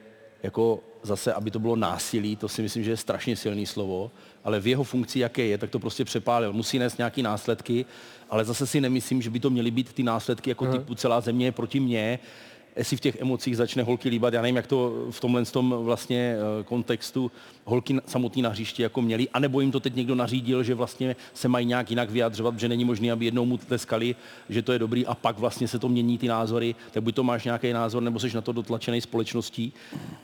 jako zase, aby to bylo násilí, to si myslím, že je strašně silný slovo, ale v jeho funkci, jaké je, tak to prostě přepálil. Musí nést nějaký následky, ale zase si nemyslím, že by to měly být ty následky jako typu celá země je proti mně, jestli v těch emocích začne holky líbat, já nevím, jak to v tomhle tom vlastně eh, kontextu holky samotný na hřišti jako měli, anebo jim to teď někdo nařídil, že vlastně se mají nějak jinak vyjadřovat, že není možné, aby jednou mu tleskali, že to je dobrý a pak vlastně se to mění ty názory, tak buď to máš nějaký názor, nebo jsi na to dotlačený společností.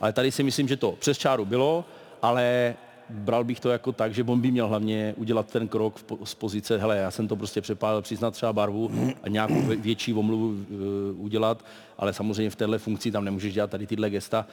Ale tady si myslím, že to přes čáru bylo, ale bral bych to jako tak, že on by měl hlavně udělat ten krok z pozice, hele, já jsem to prostě přepálil, přiznat třeba barvu a nějakou vě- větší omluvu uh, udělat, ale samozřejmě v téhle funkci tam nemůžeš dělat tady tyhle gesta.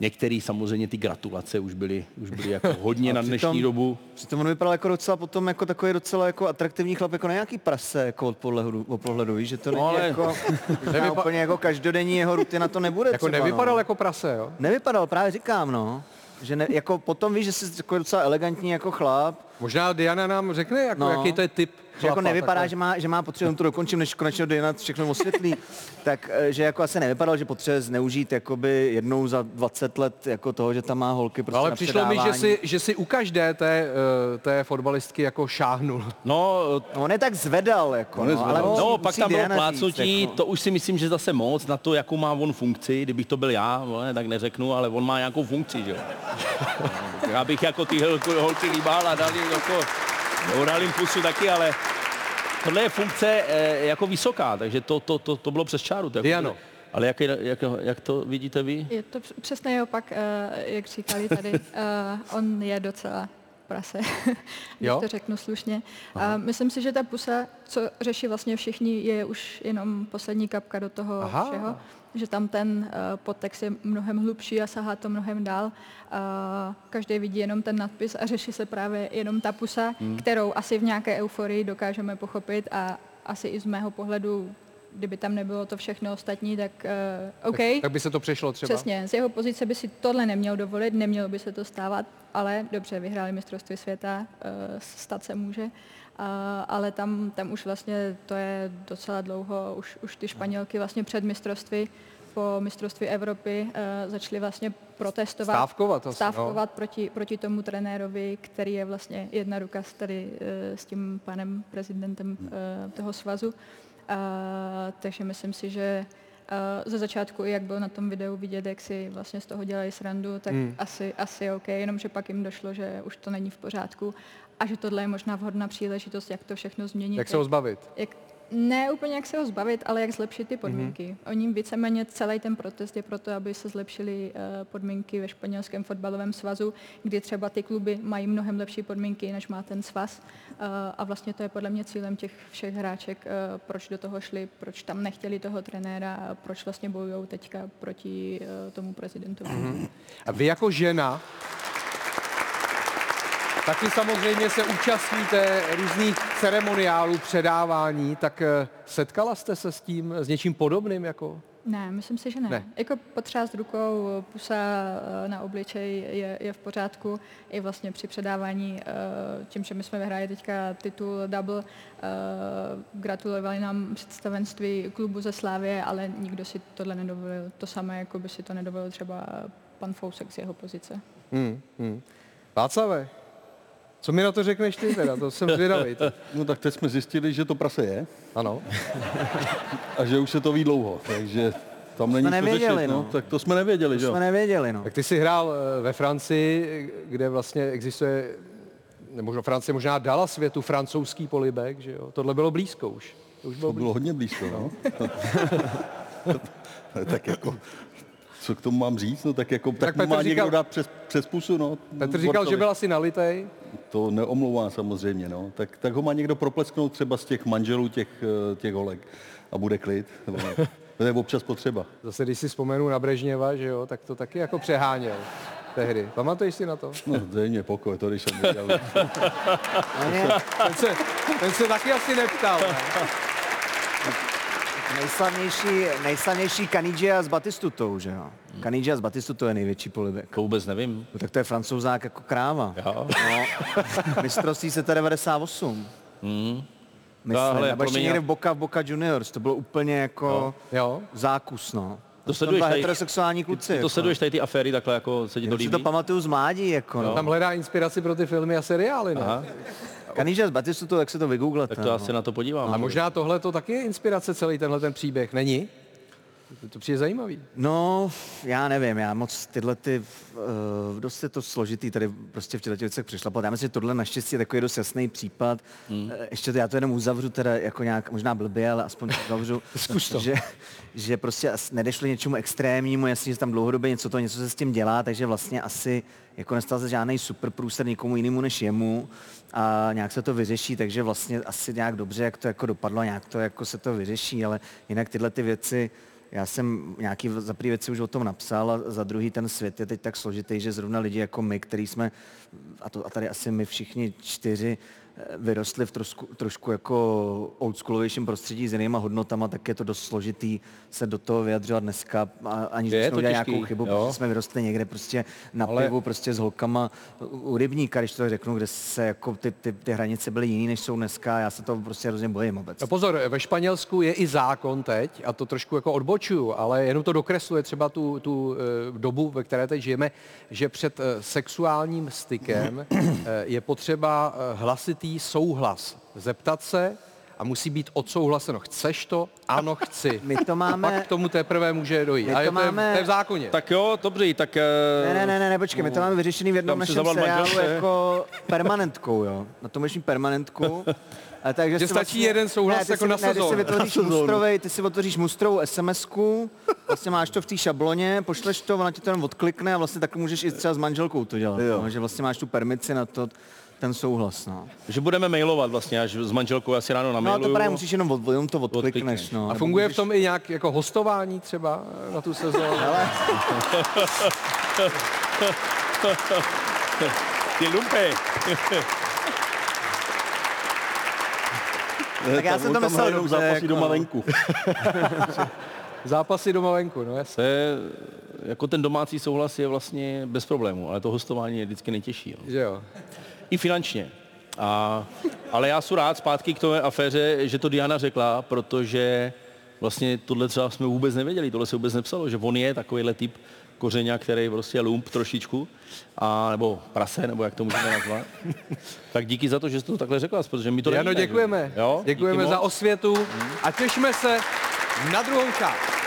Některý samozřejmě ty gratulace už byly, už byly jako hodně na dnešní přitom- dobu. Přitom on vypadal jako docela potom jako takový docela jako atraktivní chlap, jako nějaký prase jako od pohledu, od pohledu víš, že to není No, ale- jako, Nevypa- úplně jako každodenní jeho rutina to nebude Jako třeba, nevypadal no. jako prase, jo? Nevypadal, právě říkám, no. Že ne, jako potom víš, že jsi takový docela elegantní jako chlap. Možná Diana nám řekne, jako, No. jaký to je typ Že jako nevypadá, takhle. že má, že má potřebu, to dokončím, než konečně Diana všechno osvětlí, tak eh, že jako asi nevypadal, že potřebuje zneužít jakoby jednou za 20 let jako toho, že tam má holky prostě No, ale na přišlo mi, že si, že si u každé té, eh, té fotbalistky jako šáhnul. No, no on je tak zvedal, jako, no, ale musí, no, pak tam bylo plácnutí, jako. to už si myslím, že zase moc na to, jakou má on funkci. Kdybych to byl já, vole, tak neřeknu, ale on má nějakou funkci, že jo. Já bych jako ty holky, líbal a dal jako, jim pusu taky, ale tohle je funkce eh, jako vysoká, takže to, to, to, to bylo přes čáru. To jako. Ale jak, jak, jak to vidíte vy? Je to př- přesně opak, eh, jak říkali tady. Eh, On je docela prase, když Jo? to řeknu slušně. A myslím si, že ta pusa, co řeší vlastně všichni, je už jenom poslední kapka do toho Aha. všeho. Že tam ten uh, podtext je mnohem hlubší a sahá to mnohem dál. Uh, každý vidí jenom ten nadpis a řeší se právě jenom ta pusa, Hmm. kterou asi v nějaké euforii dokážeme pochopit a asi i z mého pohledu, kdyby tam nebylo to všechno ostatní, tak uh, OK. Tak, tak by se to přešlo třeba. Přesně, z jeho pozice by si tohle neměl dovolit, nemělo by se to stávat, ale dobře, vyhráli mistrovství světa, eh, stát se může, a, ale tam, tam už vlastně to je docela dlouho, už, už ty Španělky vlastně před mistrovství, po mistrovství Evropy uh, začaly vlastně protestovat. Stávkovat asi, no. Stávkovat proti, proti tomu trenérovi, který je vlastně jedna ruka s, tady, uh, s tím panem prezidentem uh, toho svazu. Uh, takže myslím si, že Uh, ze začátku, i jak byl na tom videu vidět, jak si vlastně z toho dělají srandu, tak Hmm. asi, asi OK, jenomže pak jim došlo, že už to není v pořádku a že tohle je možná vhodná příležitost, jak to všechno změnit. Jak se ho zbavit? Jak, ne úplně jak se ho zbavit, ale jak zlepšit ty podmínky. Mm-hmm. Oni víceméně celý ten protest je proto, aby se zlepšily uh, podmínky ve španělském fotbalovém svazu, kdy třeba ty kluby mají mnohem lepší podmínky, než má ten svaz. Uh, a vlastně to je podle mě cílem těch všech hráček, uh, proč do toho šli, proč tam nechtěli toho trenéra a proč vlastně bojují teďka proti tomu prezidentovi. Mhm. A vy jako žena taky samozřejmě se účastníte různých ceremoniálů, předávání, tak eh, setkala jste se s tím, s něčím podobným jako? Ne, myslím si, že ne. Ne. Jako potřást rukou, pusa eh, na obličej je, je v pořádku. I vlastně při předávání, eh, tím, že my jsme vyhráli teďka titul double, gratulovali nám představenství klubu ze Slávě, ale nikdo si tohle nedovolil. To samé, jako by si to nedovolil třeba pan Fousek z jeho pozice. Hmm, hmm. Václave, co mi na to řekneš ty teda? To jsem zvědavý. No tak teď jsme zjistili, že to prase je. Ano. A že už se to ví dlouho, takže tam není jsme co nevěděli, řešit. no. Tak to jsme nevěděli, To že jo? jsme nevěděli, no. Tak ty jsi hrál eh, ve Francii, kde vlastně existuje, nebo možná Francie možná dala světu francouzský polibek, že jo? Tohle bylo blízko už. To už bylo To bylo hodně blízko, no. tak jako, co k tomu mám říct, no tak jako, tak, tak Petr má říkal- někdo dát přes, přes pusu, no. Petr říkal, Borcovi. že byl asi nalitej. To neomlouvá samozřejmě, no. Tak, tak ho má někdo proplesknout třeba z těch manželů těch, eh, těch holek a bude klid. nebo ne. To je občas potřeba. Zase když si vzpomenu na Brežněva, že jo, tak to taky jako přeháněl tehdy. Pamatuješ si na to? No, dej mě pokoj, to když jsem viděl. ten, se, ten se taky asi neptal. Ne? Nejslavnější, nejslavnější Kanidžia s Batistutou, že jo? Hmm. Kanidžia s Batistutou je největší polibek. To vůbec nevím. No, tak to je francouzák jako kráva. Jo. No, mistrovství se 98. Mm. Myslím, Tahle, nebo ještě někde já- v Boca, v Boca Juniors, to bylo úplně jako jo. zákus, no. To sleduješ tady, heterosexuální kluci. ty to jako. sleduješ tady ty aféry, takhle jako se ti to Jenom si líbí? to pamatuju z mládí, jako no. Tam hledá inspiraci pro ty filmy a seriály, ne? Aha. Kaníže z Batistutu, jak se to vygooglete. Tak to já se na to podívám. A možná tohle to taky je inspirace, celý tenhle ten příběh, není? To, to přijde zajímavý. No, já nevím, já moc tyhle ty, uh, dost je to složitý tady prostě v těchto věcech přišlapat. Já myslím, že tohle naštěstí je takový dost jasný případ. Hmm. Ještě to, já to jenom uzavřu teda jako nějak, možná blbě, ale aspoň to uzavřu. Zkus to. Že, že prostě nedešlo něčemu extrémnímu, jasně, že tam dlouhodobě něco to, něco se s tím dělá, takže vlastně asi jako nestal se žádný super průser nikomu jinému než jemu a nějak se to vyřeší, takže vlastně asi nějak dobře, jak to jako dopadlo, nějak to jako se to vyřeší, ale jinak tyhle ty věci, já jsem nějaký za první věci už o tom napsal a za druhý ten svět je teď tak složitý, že zrovna lidi jako my, který jsme, a, to, a tady asi my všichni čtyři, vyrostli v trošku, trošku jako oldschoolovějším prostředí s jinýma hodnotama, tak je to dost složitý se do toho vyjadřovat dneska, a, aniž Je bychom to udělali nějakou chybu, jo. protože jsme vyrostli někde prostě na Ale- pivu, prostě s holkama u- rybníka, když to řeknu, kde se jako ty, ty, ty hranice byly jiný, než jsou dneska, já se to prostě hrozně bojím obecně. No pozor, ve Španělsku je i zákon teď, a to trošku jako odbočuju, ale jenom to dokresluje třeba tu, tu eh, dobu, ve které teď žijeme, že před eh, sexuálním stykem eh, je potřeba eh, hlasitý souhlas. Zeptat se a musí být odsouhlaseno. Chceš to? Ano, chci. My to A máme- pak k tomu teprve může dojít. My A je to to, je, máme- to je v zákoně. Tak jo, dobře, tak... eh, Ne, ne, ne, ne, ne, počkej, my to máme vyřešený v jednom našem seriálu manželce. jako permanentkou, jo. Na tom ještě permanentku. A takže Že stačí jeden souhlas ne, ty jako si, na ne, ty si sezónu. vytvoříš Na sezónu. mustrovej, ty si otvoříš mustrovou SMS-ku, vlastně máš to v té šabloně, pošleš to, ona ti to jenom odklikne a vlastně tak můžeš i třeba s manželkou to dělat. No, že vlastně máš tu permici na to, ten souhlas, no. Že budeme mailovat vlastně, až s manželkou asi ráno No a to právě musíš jenom, od, jenom to odklikneš, no. A funguje v tom i nějak jako hostování třeba na tu sezónu? Ty lumpy. Tak já jsem to myslel zápasy jako- doma venku. Zápasy doma venku, no jasně. To je, jako ten domácí souhlas je vlastně bez problému, ale to hostování je vždycky nejtěžší. Jo. Že jo. I finančně. A, ale já jsem rád zpátky k té aféře, že to Diana řekla, protože vlastně tohle třeba jsme vůbec nevěděli, tohle se vůbec nepsalo, že on je takovýhle typ kořeňa, který prostě je lump trošičku, a, nebo prase, nebo jak to můžeme nazvat. tak díky za to, že jsi to takhle řekla, protože my to že? děkujeme. Jo? Děkujeme Díky za moc. osvětu a těšíme se na druhou část.